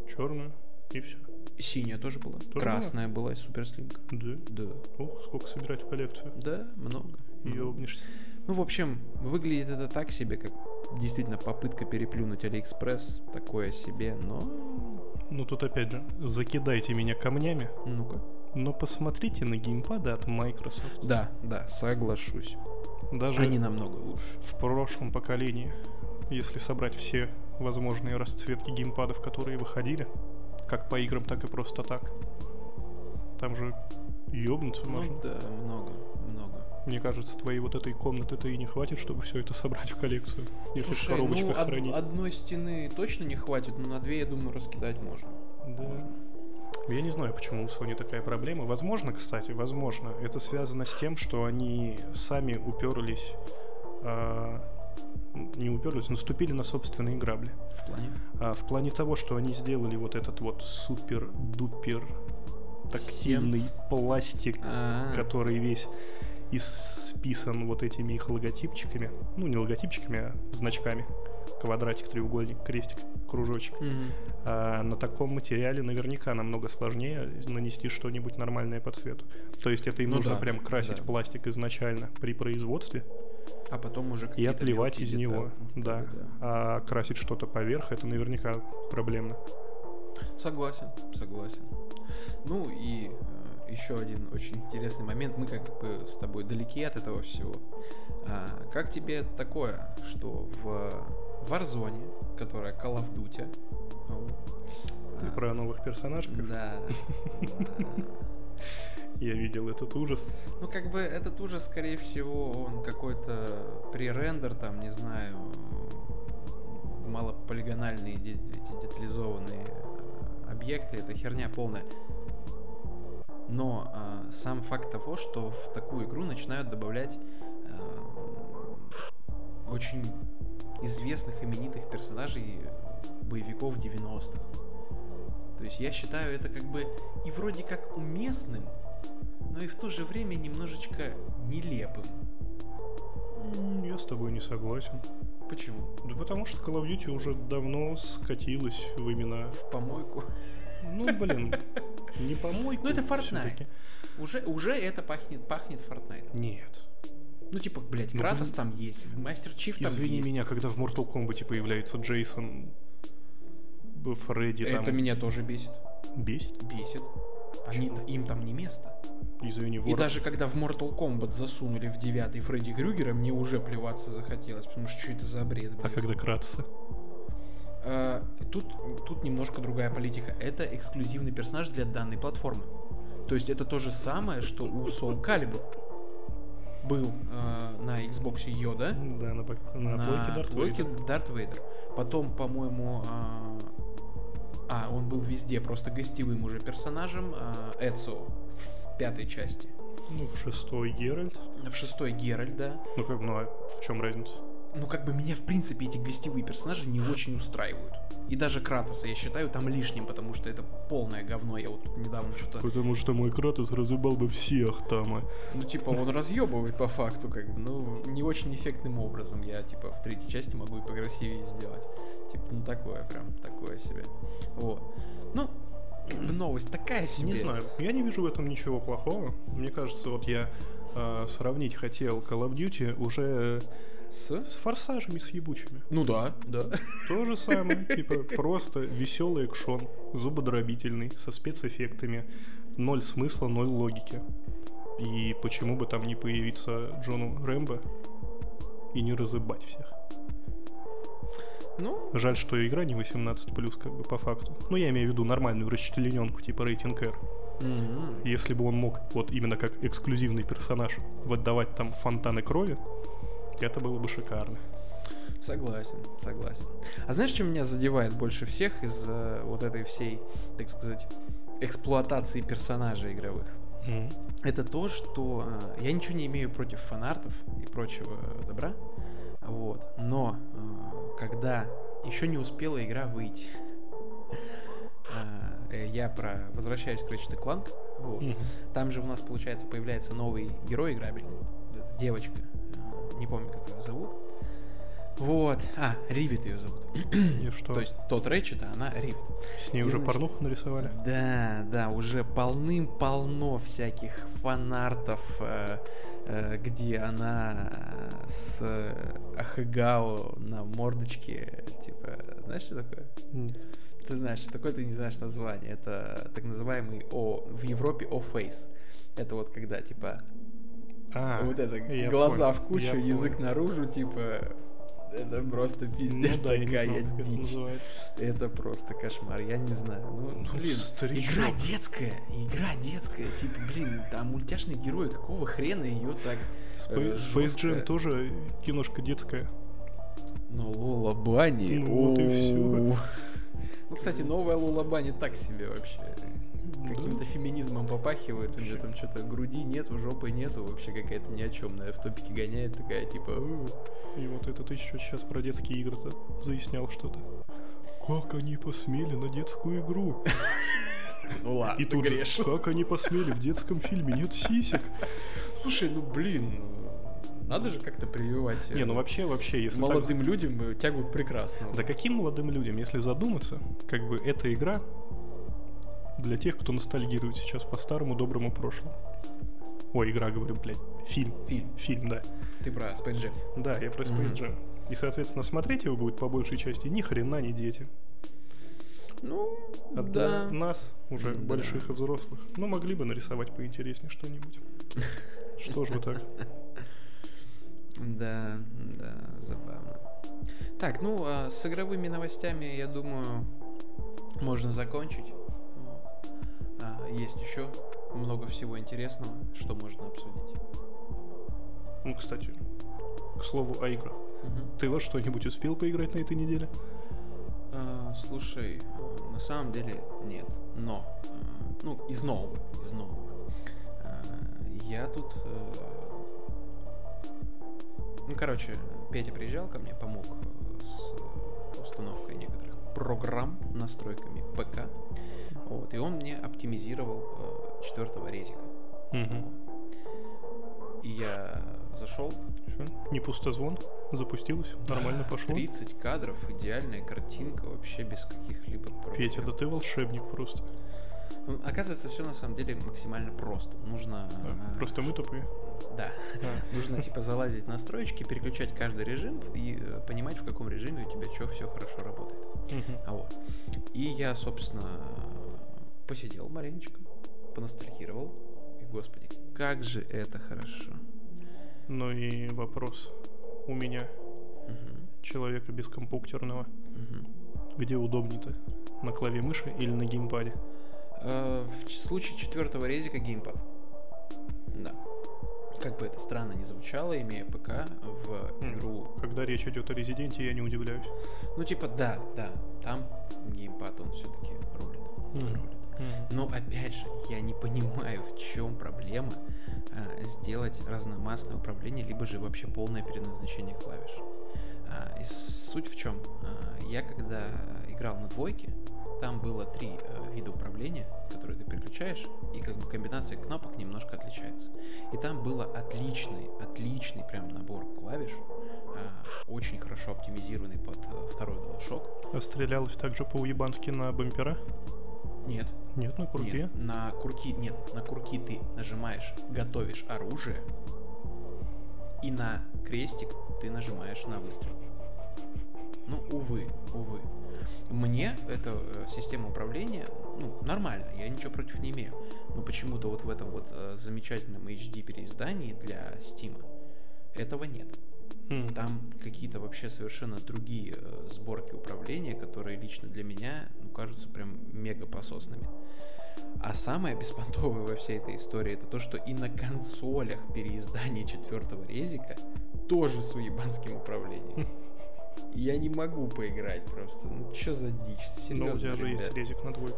черную и все. Синяя тоже была, была? красная была, супер слимка. Да. Да, Ох, сколько собирать в коллекцию. да, много. много. Ёбнешься. Ну, в общем, выглядит это так себе, как действительно попытка переплюнуть Алиэкспресс, такое себе, но... Ну тут опять же, закидайте меня камнями, Ну-ка. но посмотрите на геймпады от Microsoft. Да, да, соглашусь. Даже Они намного лучше. в прошлом поколении, если собрать все возможные расцветки геймпадов, которые выходили, как по играм, так и просто так, там же ёбнуться Ну можно. да, много. Мне кажется, твоей вот этой комнаты-то и не хватит, чтобы все это собрать в коллекцию, если в Слушай, ну коробочках од- хранить. одной стены точно не хватит, но на две, я думаю, раскидать можно. Да. Я не знаю, почему у Sony такая проблема. Возможно, кстати, возможно, это связано с тем, что они сами уперлись, а, не уперлись, наступили на собственные грабли. В плане? А, в плане того, что они сделали вот этот вот супер-дупер тактильный Сенс. пластик, А, который весь исписан вот этими их логотипчиками. Ну, не логотипчиками, а значками. Квадратик, треугольник, крестик, кружочек. мгм. А на таком материале наверняка намного сложнее нанести что-нибудь нормальное по цвету. То есть это им Ну нужно да, прям красить да. пластик изначально при производстве А потом уже и отливать из него. детали. Да. А красить что-то поверх это наверняка проблемно. Согласен, согласен. Ну и э, еще один очень интересный момент. Мы как бы с тобой далеки от этого всего. А, как тебе такое, что в Warzone, которая Call of Duty... Ты а, про новых персонажей? Да. Я видел этот ужас. Ну, как бы этот ужас, скорее всего, он какой-то пререндер, там, не знаю, малополигональные, эти детализованные объекты, это херня полная. Но э, сам факт того, что в такую игру начинают добавлять э, очень известных, именитых персонажей боевиков 90-х. То есть я считаю это как бы и вроде как уместным, но и в то же время немножечко нелепым. Я с тобой не согласен. Почему? Да потому что Call of Duty уже давно скатилась в именно... В помойку. Ну, блин, не помойку. Ну, это Fortnite. Уже, уже это пахнет, пахнет Fortnite. Нет. Ну, типа, блядь, ну, Кратос блин, там есть, Мастер Чиф там Извини есть. меня, когда в Mortal Kombat появляется Джейсон, Фредди там... Это меня тоже бесит. Бесит? Бесит. Они, им там не место. Извини, вор... И даже когда в Mortal Kombat засунули в девятый Фредди Крюгера, мне уже плеваться захотелось, потому что что это за бред, блядь. А когда Кратоса? Uh, тут, тут немножко другая политика. Это эксклюзивный персонаж для данной платформы. То есть это то же самое, что у Soul Calibur. Был uh, на Xbox Йода. Да, на, на, на плойке Дарт Вейдер. Потом, по-моему, uh, а, он был везде просто гостевым уже персонажем uh, Эцио в, в пятой части. Ну, в шестой Геральт. В шестой Геральт, да. Ну как, ну а в чем разница? Ну, как бы меня, в принципе, эти гостевые персонажи не очень устраивают. И даже Кратоса я считаю там лишним, потому что это полное говно. Я вот недавно что-то... Потому что мой Кратос разъебал бы всех там. Ну, типа, он разъебывает по факту, как бы, ну, не очень эффектным образом. Я, типа, в третьей части могу и покрасивее сделать. Типа, ну, такое прям, такое себе. Вот. Ну, новость такая себе. Не знаю, я не вижу в этом ничего плохого. Мне кажется, вот я э, сравнить хотел Call of Duty уже с? С форсажами, с ебучими. Ну да, да. То же самое, типа просто веселый экшон, зубодробительный, со спецэффектами, ноль смысла, ноль логики. И почему бы там не появиться Джону Рэмбо и не разыбать всех? Ну... Жаль, что игра не 18+, как бы по факту. Ну, я имею в виду нормальную расчлененку, типа рейтинг R. Mm-hmm. Если бы он мог, вот именно как эксклюзивный персонаж, выдавать там фонтаны крови, это было бы шикарно. Согласен, согласен. А знаешь, что меня задевает больше всех из э, вот этой всей, так сказать, эксплуатации персонажей игровых? Mm. Это то, что э, я ничего не имею против фанартов и прочего добра, вот. Но э, когда еще не успела игра выйти, э, я про возвращаюсь к Ratchet Clank, вот. Mm-hmm. Там же у нас получается появляется новый герой играбельный, девочка, не помню, как ее зовут. Вот. А, Ривит ее зовут. И что? То есть тот Рэчет, а она Ривит. С ней И, уже значит, порнуху нарисовали? Да, да, уже полным-полно всяких фанартов, э, э, где она с Ахыгао на мордочке, типа, знаешь, что такое? Нет. Ты знаешь, что такое, ты не знаешь название. Это так называемый О, в Европе О-фейс. Это вот когда, типа, а, вот это глаза понял, в кучу, язык понял. наружу, типа. Это просто пиздец ну, да, такая я не знал, дичь. Это, это просто кошмар, я не знаю. Ну, ну блин, старичок. игра детская, игра детская, типа, блин, там мультяшный герой, какого хрена ее так Space, э, Space Jam тоже киношка детская. Ну, Лола Бани. Ну, вот и все. Ну, кстати, новая Лола Бани так себе вообще каким-то феминизмом попахивает, у нее там что-то груди нету, жопы нету, вообще какая-то ни о чем, в топике гоняет, такая типа... И вот это ты что сейчас про детские игры-то заяснял что-то. Как они посмели на детскую игру? Ну ладно, И тут же, как они посмели, в детском фильме нет сисек. Слушай, ну блин, надо же как-то прививать. Не, ну вообще, вообще, если молодым так... людям э, тягу к прекрасному. Да каким молодым людям, если задуматься, как бы эта игра для тех, кто ностальгирует сейчас по старому доброму прошлому. Ой, игра, говорю, блядь, фильм. Фильм. Фильм, да. Ты про Space Jam. Да, я про Space mm-hmm. Jam. И, соответственно, смотреть его будет по большей части ни хрена не дети. Ну, А да. нас, уже Да. больших и взрослых, ну, могли бы нарисовать поинтереснее что-нибудь. Что ж вы так? Да, да, забавно. Так, ну, а с игровыми новостями, я думаю, можно закончить. А, есть еще много всего интересного, что можно обсудить. Ну, кстати, к слову о играх. Мгм. Ты во что-нибудь успел поиграть на этой неделе? А, слушай, а, на самом деле нет. Но, а, ну, из нового, из нового. А, я тут... э, Ну, короче, Петя приезжал ко мне, помог с установкой некоторых программ, настройками ПК. Вот, и он мне оптимизировал э, четвертого резика. Угу. И я зашел, Не пустозвон? Запустилось? Нормально пошло? 30 кадров, идеальная картинка, вообще без каких-либо Петя, проблем. да ты волшебник просто. Ну, Оказывается, все на самом деле максимально просто. Нужно... А, э, Просто мы тупые. Да. А, Нужно типа залазить в настройки, переключать каждый режим и э, понимать, в каком режиме у тебя что все хорошо работает. А вот. И я, собственно, посидел маленечко, поностальгировал. И, господи, как же это хорошо. Ну и вопрос у меня, Мгм, человека бескомпьютерного. мгм. Где удобнее-то? На клаве мыши или на геймпаде? Э, В случае четвертого резика геймпад. Да. Как бы это странно ни звучало, имея ПК в М. игру Когда речь идет о резиденте, я не удивляюсь. Ну, типа, да, да, там геймпад, он все-таки рулит. Мгм. Но, опять же, я не понимаю, в чем проблема а, сделать разномастное управление, либо же вообще полное переназначение клавиш. А, и суть в чем? А, я когда играл на двойке, там было три а, вида управления, которые ты переключаешь, и как бы комбинация кнопок немножко отличается. И там было отличный, отличный прям набор клавиш, а, очень хорошо оптимизированный под э, второй DualShock. А стрелялось также по-уебански на бампера? Нет, Нет, на курке. Нет, на курки, нет, на курки ты нажимаешь, готовишь оружие, и на крестик ты нажимаешь на выстрел. Ну, увы, увы. Мне эта э, система управления, ну, нормально, я ничего против не имею. Но почему-то вот в этом вот э, замечательном HD переиздании для Steam этого нет. Там какие-то вообще совершенно другие э, сборки управления, которые лично для меня, ну, кажутся прям мега пососными. А самое беспонтовое во всей этой истории это то, что и на консолях переиздания четвертого резика тоже с уебанским управлением. Я не могу поиграть просто. Ну что за дичь? Но Ну, у Серьезно, тебя же есть ребят. резик на двойку.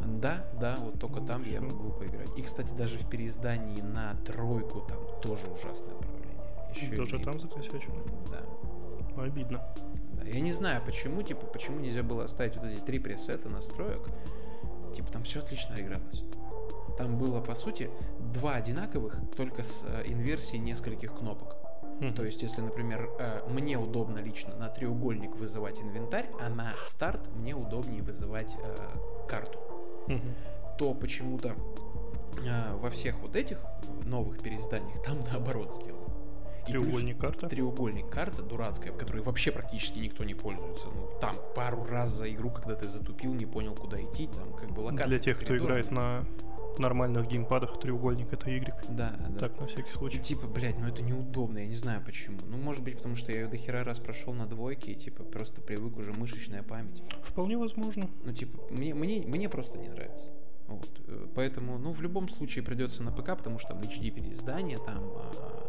Да, да, вот только Ну, там я могу поиграть. И, кстати, даже в переиздании на тройку там тоже ужасное. Еще Даже и- там закосячено. Да. Обидно. Да, Я не знаю, почему, типа, почему нельзя было оставить вот эти три пресета настроек. Типа, там все отлично игралось. Там было, по сути, два одинаковых, только с э, инверсией нескольких кнопок. Мгм. То есть, если, например, э, мне удобно лично на треугольник вызывать инвентарь, а на старт мне удобнее вызывать э, карту, Мгм. то почему-то э, во всех вот этих новых переизданиях там наоборот сделано. И плюс- Треугольник карта. треугольник карта дурацкая, которой вообще практически никто не пользуется. Ну, там пару раз за игру, когда ты затупил, не понял, куда идти, там как бы локация. Для тех, кто играет на нормальных геймпадах, треугольник это Y. Да, да. Так, на всякий И случай. типа, блядь, ну это неудобно, я не знаю почему. Ну, может быть, потому что я ее до хера раз прошел на двойке и, типа, просто привык уже мышечная память. Вполне возможно. Ну, типа, мне, мне, мне просто не нравится. Вот. э, Поэтому, ну, в любом случае придется на ПК, потому что там HD переиздание, там а,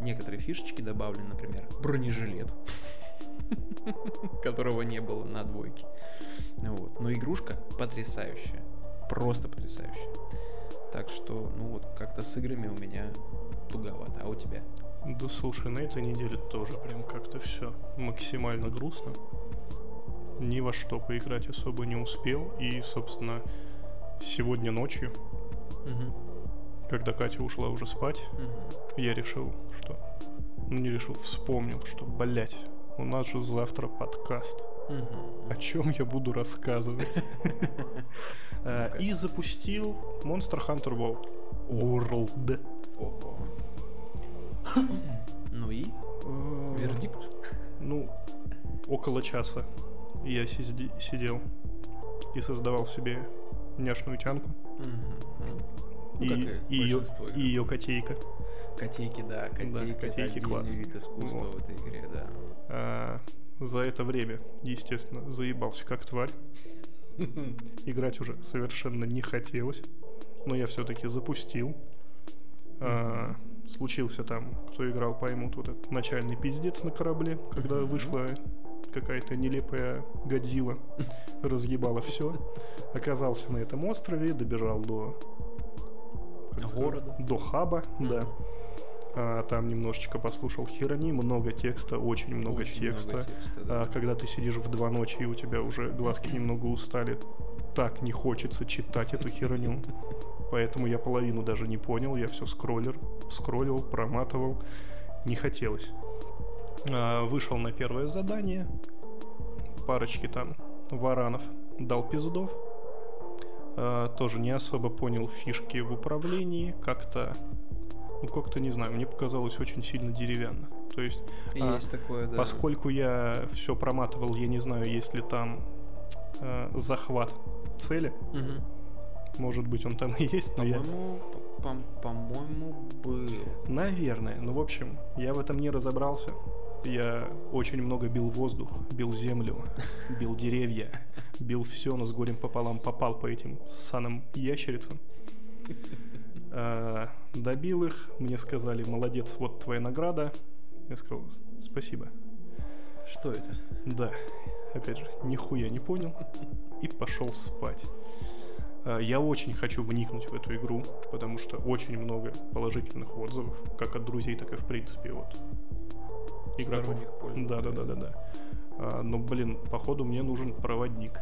некоторые фишечки добавлены, например, бронежилет, которого не было на двойке. Вот. Но игрушка потрясающая. Просто потрясающая. Так что, ну вот, как-то с играми у меня туговато. А у тебя? Да слушай, на этой неделе тоже прям как-то все максимально грустно. Ни во что поиграть особо не успел. И, собственно, сегодня ночью, когда Катя ушла уже спать, я решил, что... Ну, не решил, вспомнил, что, блять, у нас же завтра подкаст. О чем я буду рассказывать? Э, И запустил Monster Hunter World. World. Ну и? Вердикт? Ну, около часа я сидел. и создавал себе няшную тянку. Ну, и, и ее, и ее котейка. Котейки, да, котейки, это котейки отдельный классные. вид искусства Вот. в этой игре, да. А, за это время, естественно, заебался как тварь. Играть уже совершенно не хотелось, но я все-таки запустил. А, случился там, кто играл, поймут, вот этот начальный пиздец на корабле, когда вышла какая-то нелепая Годзилла, разъебала все. Оказался на этом острове, добежал до Города. до хаба, да. Мгм. А, там немножечко послушал Хирони, много текста, очень много Очень текста. много текста, да. А, когда ты сидишь в два ночи и у тебя уже глазки немного устали, так не хочется читать эту херню. Поэтому я половину даже не понял, я все скроллер, скроллил, проматывал, не хотелось. А, вышел на первое задание, парочки там варанов дал пиздов. А, тоже не особо понял фишки в управлении, как-то, ну как-то не знаю, мне показалось очень сильно деревянно. То есть а, Есть такое, да. Поскольку я все проматывал, я не знаю, есть ли там э, захват цели. Мгм. Может быть, он там и есть, но я... По-моему, по- по-моему, был. Наверное. Ну, в общем, я в этом не разобрался. Я очень много бил воздух, бил землю, бил деревья, бил все, но с горем пополам попал по этим саным ящерицам. А, Добил их, мне сказали, молодец, вот твоя награда. Я сказал, спасибо. Что это? Да, опять же, нихуя не понял и пошел спать. А, Я очень хочу вникнуть в эту игру, потому что очень много положительных отзывов, как от друзей, так и в принципе вот игроков. Да, да, да, да, да. А, Но, блин, походу мне нужен проводник,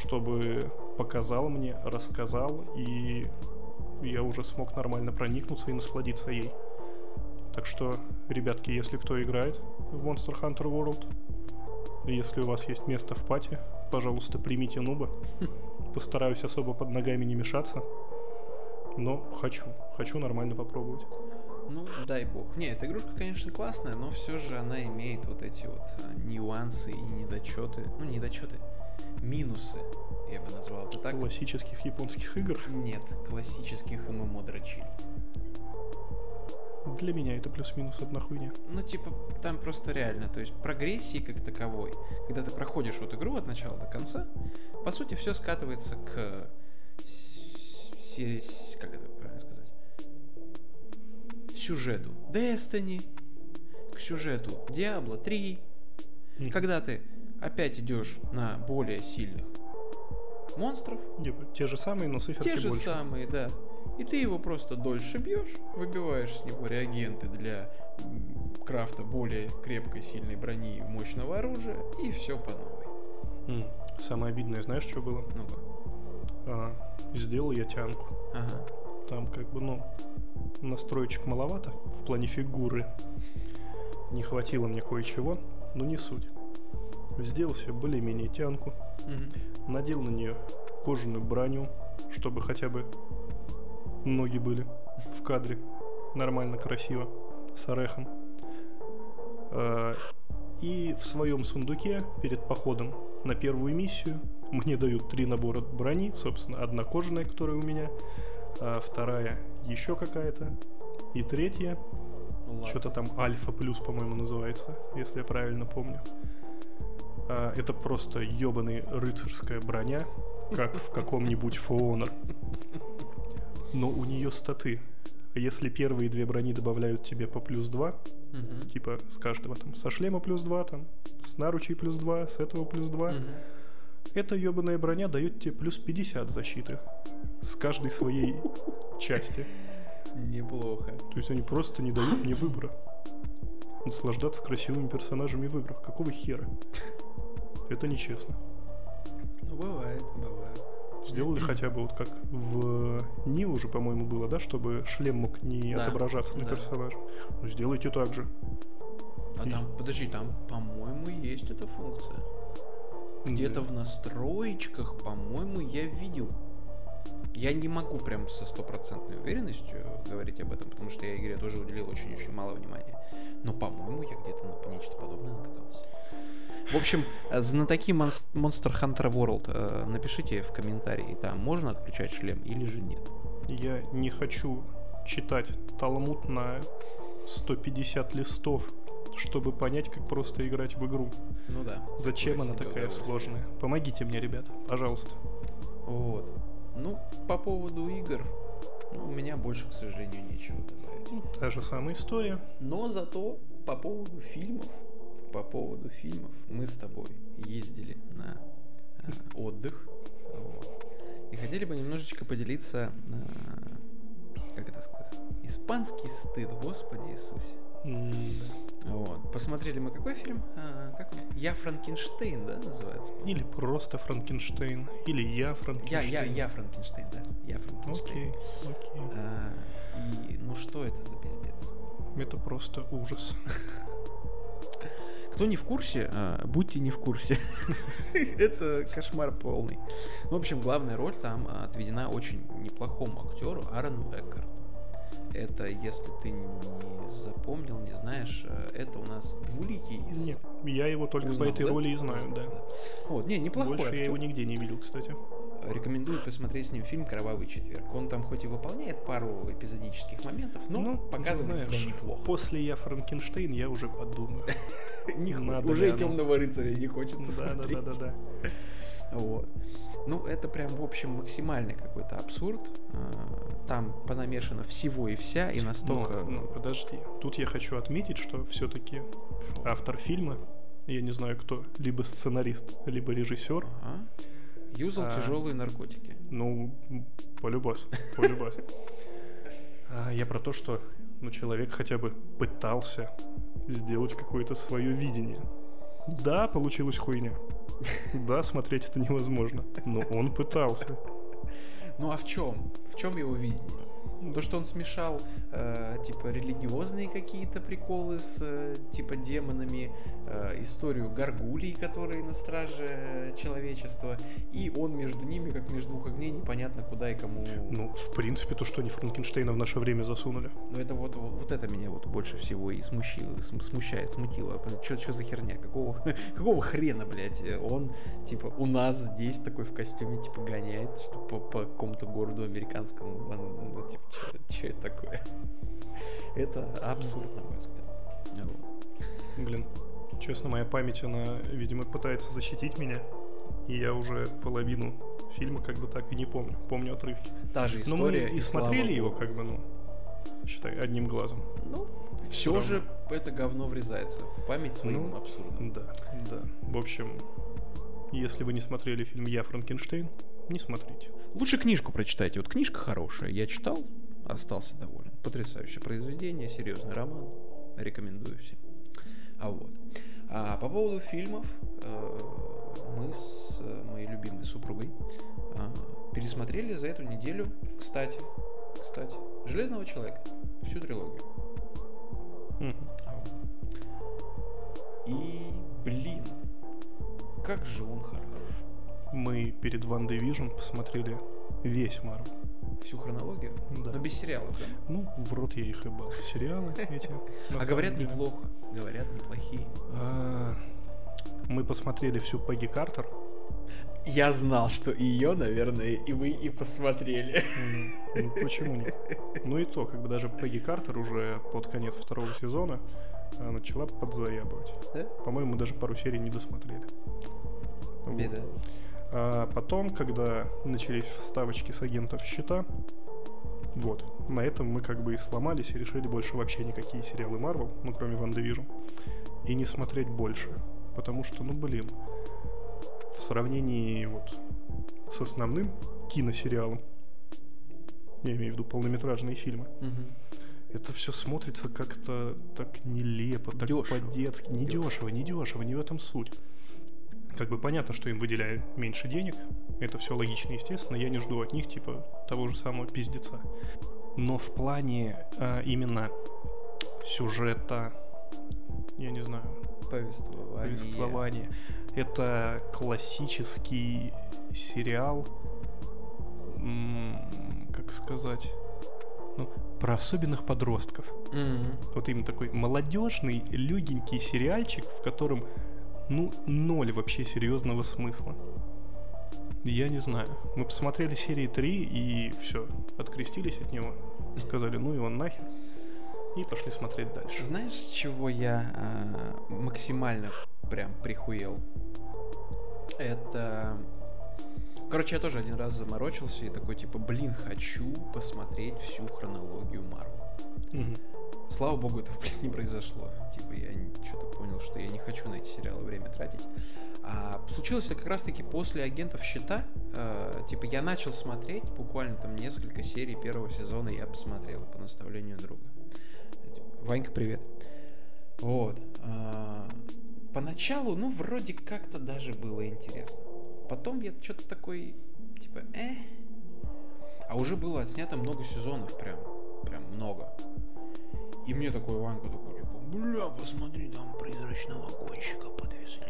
чтобы показал мне, рассказал, и я уже смог нормально проникнуться и насладиться ей. Так что, ребятки, если кто играет в Monster Hunter World, если у вас есть место в пати, пожалуйста, примите нуба. Постараюсь особо под ногами не мешаться. Но хочу, хочу нормально попробовать. Ну, дай бог. Не, эта игрушка, конечно, классная, но все же она имеет вот эти вот а, нюансы и недочеты. Ну, не недочеты, минусы, я бы назвал это так. Классических японских игр. Нет, классических ММО дрочиль. Для меня это плюс-минус одна хуйня. Ну, типа, там просто реально, то есть прогрессии как таковой, когда ты проходишь вот игру от начала до конца, по сути, все скатывается к как это сюжету Destiny, к сюжету Diablo 3, Мгм. когда ты опять идешь на более сильных монстров, Типа, те же самые, но циферки те же больше. самые, да. И ты его просто дольше бьешь, выбиваешь с него реагенты для крафта более крепкой, сильной брони и мощного оружия, и все по новой. М, Самое обидное, знаешь, что было? Ну-ка. А, сделал я тянку. Ага. Там как бы, ну, настроечек маловато в плане фигуры. Не хватило мне кое-чего, но не суть. Сделал себе более-менее тянку. Мгм. Надел на нее кожаную броню, чтобы хотя бы ноги были в кадре. Нормально, красиво. С орехом. А, И в своем сундуке перед походом на первую миссию мне дают три набора брони. Собственно, одна кожаная, которая у меня, а вторая еще какая-то. И третья, Ну что-то там Альфа Плюс, по-моему, называется, если я правильно помню. А, это просто ебаный рыцарская броня, как в каком-нибудь Honor. Но у нее статы. Если первые две брони добавляют тебе по плюс 2, Мгм. типа с каждого там, со шлема плюс 2, там, с наручей плюс 2, с этого плюс 2, Мгм. Эта ебаная броня дает тебе плюс 50 защиты с каждой своей части. Неплохо. То есть они просто не дают мне выбора. Наслаждаться красивыми персонажами в играх. Какого хера? Это нечестно. Ну, бывает, бывает. Сделали хотя бы вот как в Ни уже, по-моему, было, да, чтобы шлем мог не Да, отображаться на да. персонаже. Ну, сделайте так же. А И- там, подожди, там, по-моему, есть эта функция. Где-то в настроечках, по-моему, я видел. Я не могу прям со стопроцентной уверенностью говорить об этом, потому что я игре тоже уделил очень-очень мало внимания. Но, по-моему, я где-то на нечто подобное натыкался. В общем, э, знатоки Monst- Monster Hunter World, э, напишите в комментарии, там можно отключать шлем или же нет. Я не хочу читать Талмуд на 150 листов, чтобы понять, как просто играть в игру. Ну да. Зачем она такая сложная? Помогите мне, ребята, пожалуйста. Вот. Ну, по поводу игр, ну, у меня больше, к сожалению, нечего добавить. Ну, Та же самая история. Но зато по поводу фильмов, по поводу фильмов мы с тобой ездили на э, отдых. вот. И хотели бы немножечко поделиться, э, как это сказать, испанский стыд, Господи Иисусе. Вот. Посмотрели мы какой фильм? А, как он? Я Франкенштейн, да, называется? Или просто Франкенштейн, или я Я, Франкенштейн. я, я Франкенштейн, да. Я Франкенштейн. Окей, окей. А, и ну что это за пиздец? Это просто ужас. Кто не в курсе, а, будьте не в курсе. Это кошмар полный. В общем, главная роль там отведена очень неплохому актеру Аарону Эккарту. Это, если ты не запомнил, не знаешь, а, это у нас двуликий из... Не, я его только Узнал, по этой да? роли и знаю, да. Вот, не, неплохой Больше я актер. его нигде не видел, кстати. Рекомендую посмотреть с ним фильм «Кровавый четверг». Он там хоть и выполняет пару эпизодических моментов, но Ну, показывает знаешь, себя неплохо. После я Франкенштейн я уже подумаю. Не надо уже темного рыцаря не хочется смотреть. да, да, да. Вот. Ну, это прям, в общем, максимальный какой-то абсурд. А, Там понамешано всего и вся, и настолько... Но, ну, подожди. Тут я хочу отметить, что все-таки автор фильма, я не знаю кто, либо сценарист, либо режиссер, Ага. Юзал А. тяжелые наркотики. ну, полюбас, полюбас. А, Я про то, что ну, человек хотя бы пытался сделать какое-то свое видение. Да, получилась хуйня. Да, смотреть это невозможно. Но он пытался. Ну а в чем? В чем его видение? То, что он смешал, э, типа, религиозные какие-то приколы с, э, типа, демонами, э, историю горгулей, которые на страже человечества, и он между ними, как между двух огней, непонятно куда и кому. Ну, в принципе, то, что они Франкенштейна в наше время засунули. Но это вот, вот, вот это меня вот больше всего и смущило, см- смущает, смутило. Что за херня? Какого, какого хрена, блядь? Он, типа, у нас здесь такой в костюме, типа, гоняет что по, по какому-то городу американскому. Он, Ну, типа, что это такое? Это абсурд, на мой взгляд. Вот. Блин, честно, моя память, она, видимо, пытается защитить меня. И я уже половину фильма как бы так и не помню. Помню отрывки. Та же Но мы история. и слава смотрели его как бы, ну, считай, одним глазом. Ну, все равно. же это говно врезается память своим Ну, абсурдом. Да, да. В общем, если вы не смотрели фильм «Я Франкенштейн», не смотрите. Лучше книжку прочитайте. Вот книжка хорошая. Я читал, остался доволен. Потрясающее произведение, серьезный роман. Рекомендую всем. А вот. А по поводу фильмов, э, мы с моей любимой супругой э, пересмотрели за эту неделю, кстати, кстати, Железного человека, всю трилогию. А. И, блин, как же он хорош. Мы перед Ван Division посмотрели весь Марвел. Всю хронологию, Да. но без сериалов, да? Ну, в рот я их ебал. Сериалы эти. А говорят неплохо, говорят неплохие. А, Мы посмотрели всю Пегги Картер. Я знал, что ее, наверное, и вы и посмотрели. Ну, почему нет? Ну и то, как бы даже Пегги Картер уже под конец второго сезона а, начала подзаябывать. Да? По-моему, мы даже пару серий не досмотрели. Вот. А потом, когда начались вставочки с агентов щита, вот, на этом мы как бы и сломались и решили больше вообще никакие сериалы Марвел, ну кроме Ван Division, и не смотреть больше. Потому что, ну блин, в сравнении вот с основным киносериалом, я имею в виду полнометражные фильмы, это все смотрится как-то так нелепо, так Дёшево. по-детски. Не Дёшево. дешево, не дешево, не в этом суть. Как бы понятно, что им выделяют меньше денег. Это все логично, и естественно. Я не жду от них, типа, того же самого пиздеца. Но в плане а, именно сюжета, я не знаю, Повествование. повествования, это классический сериал, как сказать, ну, про особенных подростков. Мгм. Вот именно такой молодежный, легенький сериальчик, в котором ну, ноль вообще серьезного смысла. Я не знаю. Мы посмотрели серии 3 и все, открестились от него. Сказали, ну и он нахер. И пошли смотреть дальше. Знаешь, с чего я э, максимально прям прихуел? Это... Короче, я тоже один раз заморочился и такой, типа, блин, хочу посмотреть всю хронологию Марвел. Мгм. Слава богу, этого, блин, не произошло. Типа, я что-то понял, что я не хочу на эти сериалы время тратить. А случилось это как раз-таки после агентов щита. Э, типа, я начал смотреть буквально там несколько серий первого сезона, я посмотрел по наставлению друга. Ванька, привет. Вот. а, Поначалу, ну, вроде как-то даже было интересно. Потом я что-то такой, типа, э. А уже было отснято много сезонов, прям, прям много. И мне такой Ванька такой, типа, бля, посмотри, там призрачного гонщика подвезли.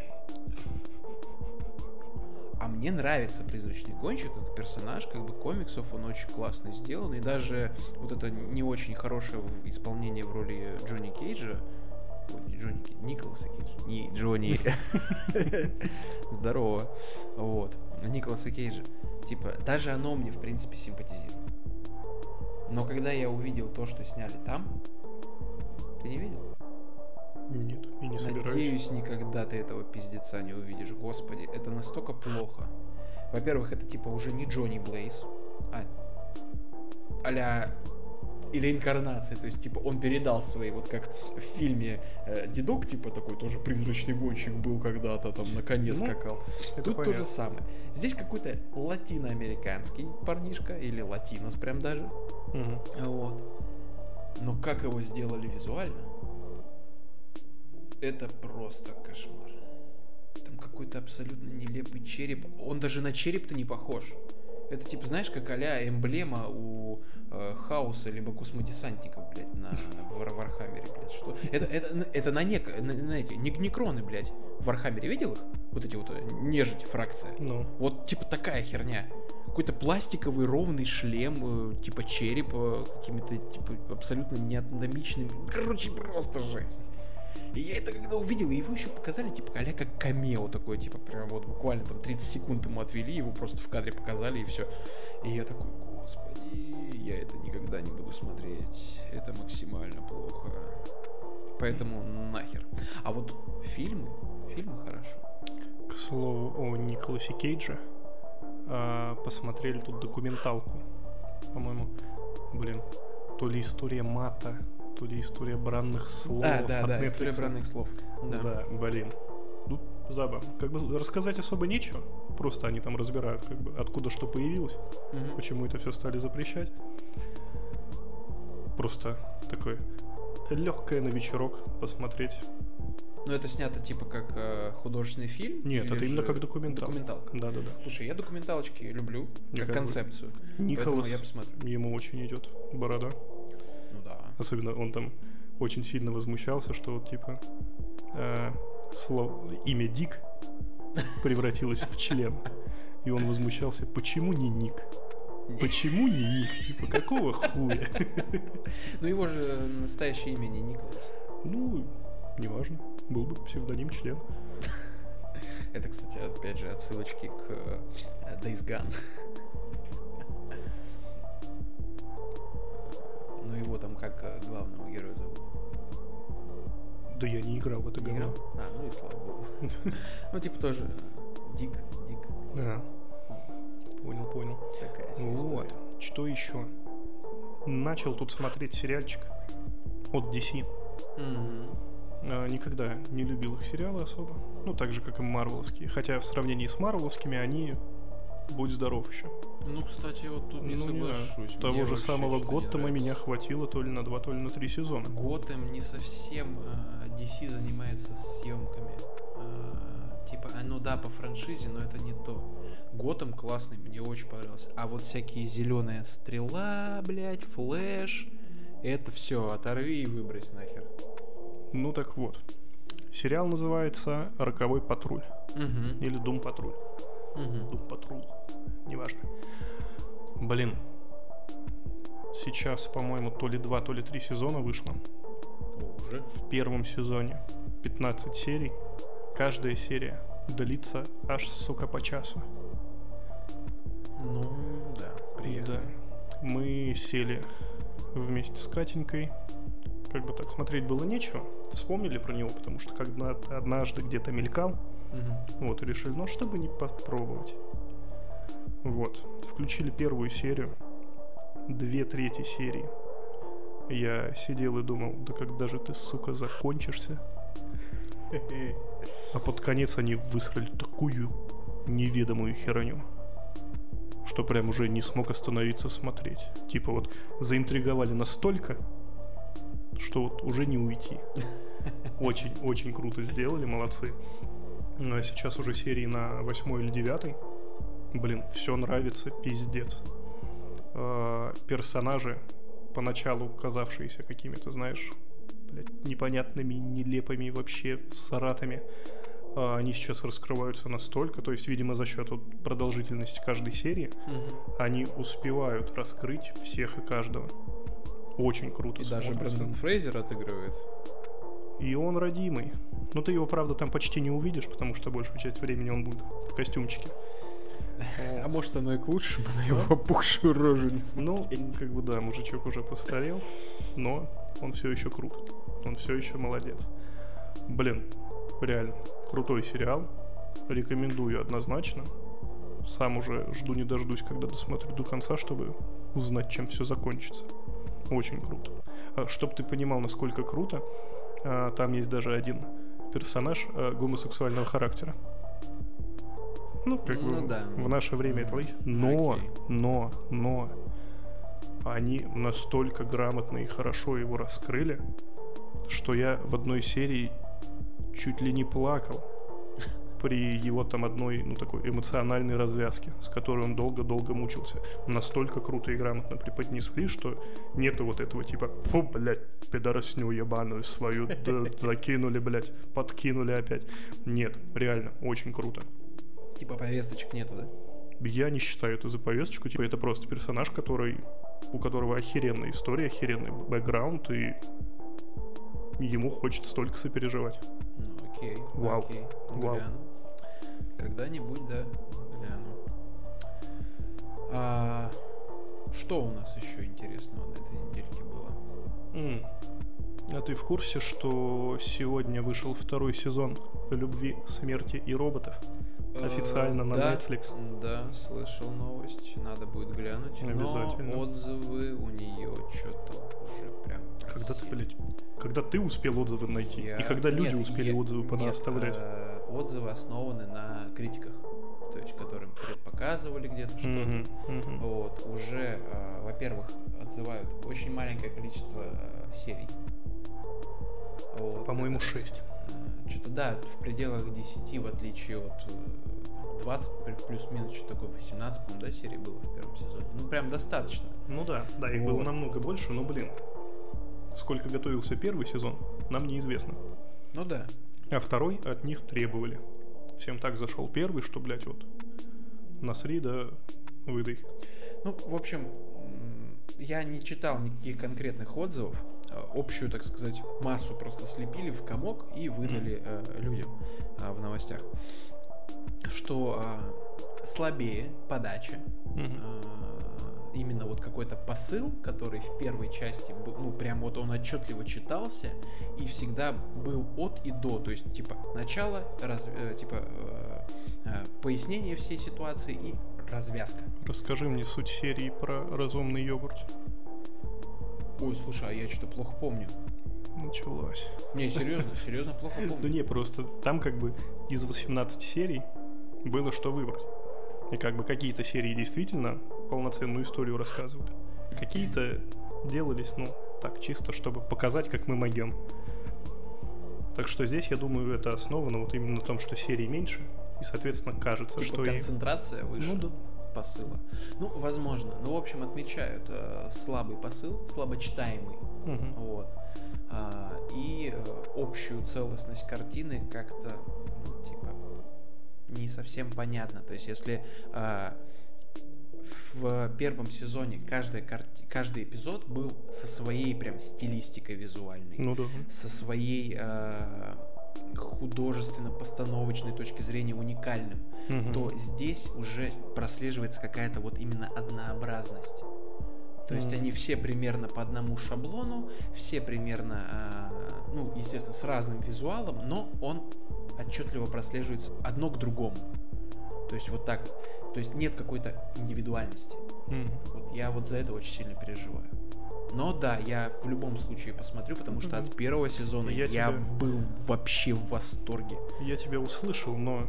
А мне нравится призрачный гонщик как персонаж, как бы комиксов, он очень классно сделан. И даже вот это не очень хорошее исполнение в роли Джонни Кейджа, не Джонни Кейдж, Николаса Кейджа, не Джонни. Здорово. Вот. Николаса Кейджа. Типа, даже оно мне, в принципе, симпатизирует. Но когда я увидел то, что сняли там, ты не видел? Нет, и не собираюсь. Надеюсь, никогда ты этого пиздеца не увидишь. Господи, это настолько плохо. Во-первых, это типа уже не Джонни Блейз, а а или инкарнация, то есть, типа, он передал свои, вот как в фильме э, Дедок, типа, такой тоже призрачный гонщик был когда-то, там, на коне Ну, скакал. Это Тут то понятно. же самое. Здесь какой-то латиноамериканский парнишка, или латинос прям даже, Мгм. вот. Но как его сделали визуально, это просто кошмар. Там какой-то абсолютно нелепый череп. Он даже на череп-то не похож. Это типа, знаешь, как а эмблема у э, Хаоса либо космодесантников, блядь, на Вар- Warhammer е, блядь. Что? Это, это, это на, нек, на, на эти, нек- некроны, блядь. В Warhammer е видел их? Вот эти вот э, нежить, фракция. Ну, Вот типа такая херня. Какой-то пластиковый ровный шлем, э, типа череп, э, какими-то типа абсолютно неанатомичными. Короче, просто жесть. И я это когда увидел, его еще показали, типа, а как камео такое, типа, прям вот буквально там 30 секунд ему отвели, его просто в кадре показали и все. И я такой, господи, я это никогда не буду смотреть. Это максимально плохо. Поэтому нахер. А вот фильмы, фильмы хорошо. к слову о Николасе Кейдже. а, посмотрели тут документалку. По-моему, блин, то ли история мата, то ли история бранных слов. да, да, от да, история Netflix. бранных слов. Да. Да, блин. Ну, забавно. Как бы рассказать особо нечего. Просто они там разбирают, как бы, откуда что появилось, Мгм. почему это все стали запрещать. Просто такой легкое на вечерок посмотреть. Ну, это снято типа как э, художественный фильм? Нет, это именно как документалка. Документалка. Да-да-да. Слушай, я документалочки люблю, как как концепцию. Николас, я посмотрю. ему очень идет борода. Особенно он там очень сильно возмущался, что вот типа э, слово, имя Дик превратилось в член. И он возмущался, почему не Ник? Почему не Ник? Типа, какого хуя? Ну его же настоящее имя не Николас. Ну, неважно. Был бы псевдоним член. Это, кстати, опять же, отсылочки к э, Days Gone. Ну его там как э, главного героя зовут? Да я не играл в это говно. А, ну и слава богу. Ну типа тоже Дик, Дик. А, понял, понял. Такая Вот. Что еще? Начал тут смотреть сериальчик от DC. А, Никогда не любил их сериалы особо. Ну, так же, как и марвеловские. Хотя в сравнении с марвеловскими они будь здоров еще. Ну, кстати, вот тут не ну, соглашусь. Того Мне же самого не Готэма меня хватило то ли на два, то ли на три сезона. Готэм не совсем э, DC занимается съемками. Э, типа, а, ну да, по франшизе, но это не то. Готэм классный, мне очень понравился. А вот всякие зеленая стрела, блядь, флэш, это все, оторви и выбрось нахер. Ну так вот. Сериал называется «Роковой патруль» Угу. или «Doom патруль». Угу. Doom патруль. Неважно. Блин. Сейчас, по-моему, то ли два, то ли три сезона вышло. Уже? В первом сезоне 15 серий. каждая серия длится аж, сука, по часу. Ну, да, приехали. Да. Мы сели вместе с Катенькой. Как бы так смотреть было нечего. Вспомнили про него, потому что когда однажды где-то мелькал, Мгм. вот, и решили, ну, чтобы не попробовать. Вот. Включили первую серию. Две трети серии. Я сидел и думал, да когда же ты, сука, закончишься? А под конец они высрали такую неведомую херню, что прям уже не смог остановиться смотреть. Типа вот заинтриговали настолько, что вот уже не уйти. Очень, очень круто сделали, молодцы. Ну а сейчас уже серии на восьмой или девятой. Блин, все нравится, пиздец. А, персонажи, поначалу казавшиеся какими-то, знаешь, блядь, непонятными, нелепыми вообще, саратами, а, они сейчас раскрываются настолько, то есть, видимо, за счет вот продолжительности каждой серии, Мгм. они успевают раскрыть всех и каждого. Очень круто И даже. Брэндон Фрейзер отыгрывает. И он родимый. Но ты его, правда, там почти не увидишь, потому что большую часть времени он будет в костюмчике. А может оно и к лучшему, на его опухшую рожу не Ну, смотреть. как бы да, мужичок уже постарел, но он все еще крут. Он все еще молодец. Блин, реально, крутой сериал. Рекомендую однозначно. Сам уже жду не дождусь, когда досмотрю до конца, чтобы узнать, чем все закончится. Очень круто. Чтобы ты понимал, насколько круто, а, там есть даже один персонаж а, гомосексуального характера. Ну, как Ну бы да. в наше время это логично. Но, Окей. но, но они настолько грамотно и хорошо его раскрыли, что я в одной серии чуть ли не плакал при его там одной, ну, такой эмоциональной развязке, с которой он долго-долго мучился. Настолько круто и грамотно преподнесли, что нету вот этого типа, фу, блядь, пидоросню ебаную свою да, закинули, блядь, подкинули опять. Нет, реально, очень круто. Типа повесточек нету, да? Я не считаю это за повесточку, типа это просто персонаж, который, у которого охеренная история, охеренный бэкграунд, и ему хочется только сопереживать. Ну, окей. Вау. Окей. Вау. Гляну. Когда-нибудь, да, гляну. А, что у нас еще интересного на этой недельке было? М. А ты в курсе, что сегодня вышел второй сезон «Любви, смерти и роботов»? Официально на да, Netflix. Да, слышал новость. Надо будет глянуть. Обязательно. Но отзывы у нее что-то уже. Когда ты, блядь, когда ты успел отзывы найти? Я- И когда люди Нет, успели я- отзывы понаставлять? э, отзывы основаны на критиках. То есть, которым предпоказывали где-то что-то. Мгм, мгм. Вот, уже, э, во-первых, отзывают очень маленькое количество э, серий. Вот, По-моему, это, 6. э, Что-то, да, в пределах 10, в отличие от э, 20, плю- плюс-минус, что такое, 18, по-моему, да, серий было в первом сезоне. Ну, прям достаточно. Ну да, да, их было Вот. намного больше, но, блин, сколько готовился первый сезон, нам неизвестно. Ну да. А второй от них требовали. Всем так зашел первый, что, блядь, вот, насри, да, выдай. Ну, в общем, я не читал никаких конкретных отзывов. Э, Общую, так сказать, массу просто слепили в комок и выдали э, людям э, в новостях. Что э, слабее подача. Э, Именно вот какой-то посыл, который в первой части был, ну, прям вот он отчетливо читался и всегда был от и до. То есть, типа, начало, раз, э, типа, э, э, пояснение всей ситуации и развязка. Расскажи мне суть серии про разумный йогурт. Ой, слушай, а я что-то плохо помню. Началось. Не, серьезно, серьезно плохо Да помню. не, просто там как бы из 18 серий было что выбрать. И как бы какие-то серии действительно полноценную историю рассказывали. Какие-то делались, ну, так, чисто, чтобы показать, как мы могем. Так что здесь, я думаю, это основано вот именно на том, что серий меньше, и, соответственно, кажется, Типа что и... концентрация выше Ну да. посыла. Ну, возможно. Ну, в общем, отмечают э, слабый посыл, слабочитаемый. Мгм. Вот. А, и э, общую целостность картины как-то, ну, типа, не совсем понятно. То есть, если а, в первом сезоне каждая карти- каждый эпизод был со своей прям стилистикой визуальной, Ну да. со своей, э, художественно-постановочной точки зрения уникальным, Мгм. то здесь уже прослеживается какая-то вот именно однообразность. То есть Мгм. они все примерно по одному шаблону, все примерно, а, ну, естественно, с разным визуалом, но он отчетливо прослеживается одно к другому. То есть вот так. То есть нет какой-то индивидуальности. Мгм. Вот я вот за это очень сильно переживаю. Но да, я в любом случае посмотрю, потому что от первого сезона Я я, тебя- был вообще в восторге. Я тебя услышал, но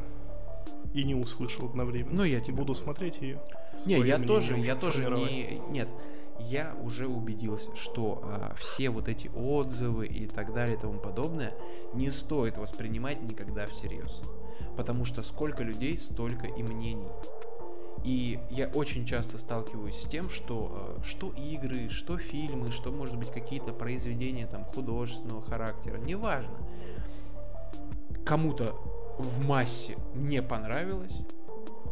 и не услышал одновременно. Ну, я тебя буду смотреть и Не, я тоже, я тоже не... Нет, я уже убедился, что а, все вот эти отзывы и так далее и тому подобное не стоит воспринимать никогда всерьез. Потому что сколько людей, столько и мнений. И я очень часто сталкиваюсь с тем, что э, что игры, что фильмы, что, может быть, какие-то произведения там художественного характера, неважно. Кому-то в массе не понравилось,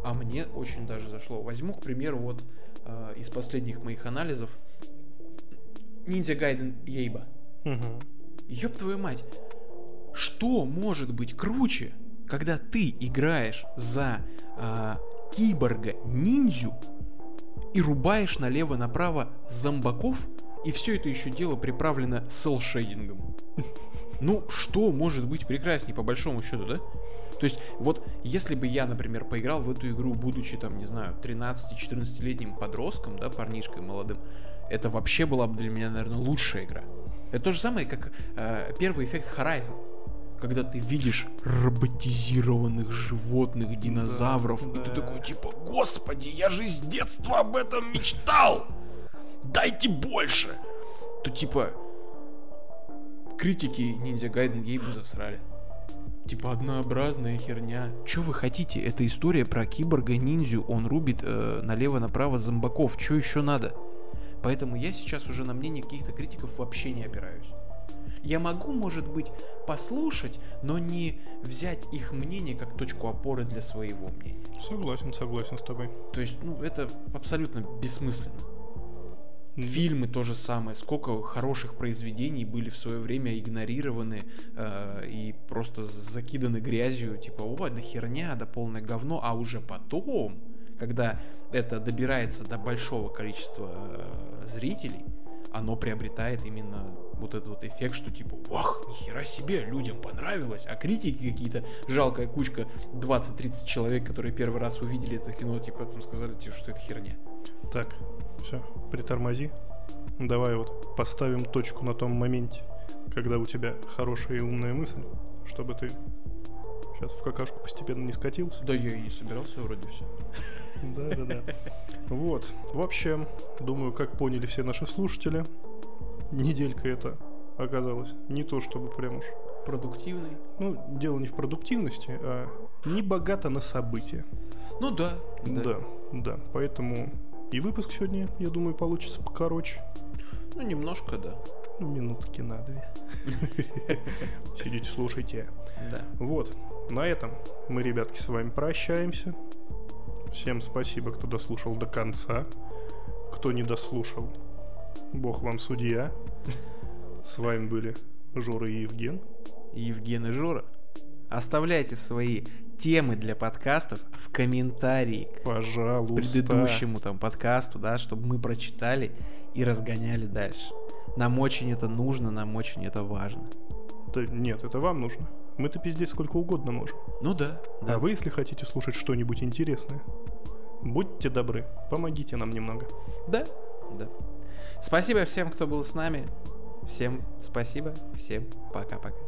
а мне очень даже зашло. Возьму, к примеру, вот э, из последних моих анализов Ниндзя Гайден Ейба. Мгм. Ёб твою мать, что может быть круче, когда ты играешь за а, киборга-ниндзю и рубаешь налево-направо зомбаков, и все это еще дело приправлено селшейдингом. Ну, что может быть прекрасней по большому счету, да? То есть, вот если бы я, например, поиграл в эту игру, будучи там, не знаю, 13-14-летним подростком, да, парнишкой молодым, это вообще была бы для меня, наверное, лучшая игра. Это то же самое, как э, первый эффект Horizon. Когда ты видишь роботизированных животных, динозавров, и ты такой, типа, господи, я же с детства об этом мечтал! Дайте больше! То типа, критики Ниндзя Гайден Гейбу засрали. Типа однообразная херня. Че вы хотите? Это история про киборга-ниндзю. Он рубит э, налево-направо зомбаков. Че еще надо? Поэтому я сейчас уже на мнение каких-то критиков вообще не опираюсь. Я могу, может быть, послушать, но не взять их мнение как точку опоры для своего мнения. Согласен, согласен с тобой. То есть, ну, это абсолютно бессмысленно. Фильмы то же самое. Сколько хороших произведений были в свое время игнорированы э, и просто закиданы грязью, типа, о, да херня, да полное говно, а уже потом, когда это добирается до большого количества э, зрителей, оно приобретает именно вот этот вот эффект, что типа, вах, нихера себе, людям понравилось, а критики какие-то, жалкая кучка, 20-30 человек, которые первый раз увидели это кино, типа, там сказали, типа, что это херня. Так, все, притормози. Давай вот поставим точку на том моменте, когда у тебя хорошая и умная мысль, чтобы ты сейчас в какашку постепенно не скатился. Да я и не собирался вроде все. Да, да, да. Вот. В общем, думаю, как поняли все наши слушатели, неделька это оказалась не то, чтобы прям уж... Продуктивный. Ну, дело не в продуктивности, а не богато на события. Ну да, Да, да. Поэтому и выпуск сегодня, я думаю, получится покороче. Ну немножко, да. Ну, Минутки на две. Сидите, слушайте. Да. Вот, на этом мы, ребятки, с вами прощаемся. Всем спасибо, кто дослушал до конца. Кто не дослушал, бог вам судья. С вами были Жора и Евген. Евген и Жора. Оставляйте свои темы для подкастов в комментарии к Пожалуйста. предыдущему там подкасту, да, чтобы мы прочитали и разгоняли дальше. Нам очень это нужно, нам очень это важно. Да нет, это вам нужно. Мы-то пиздец сколько угодно можем. Ну да, да. А вы, если хотите слушать что-нибудь интересное, будьте добры, помогите нам немного. Да, да. Спасибо всем, кто был с нами. Всем спасибо, всем пока-пока.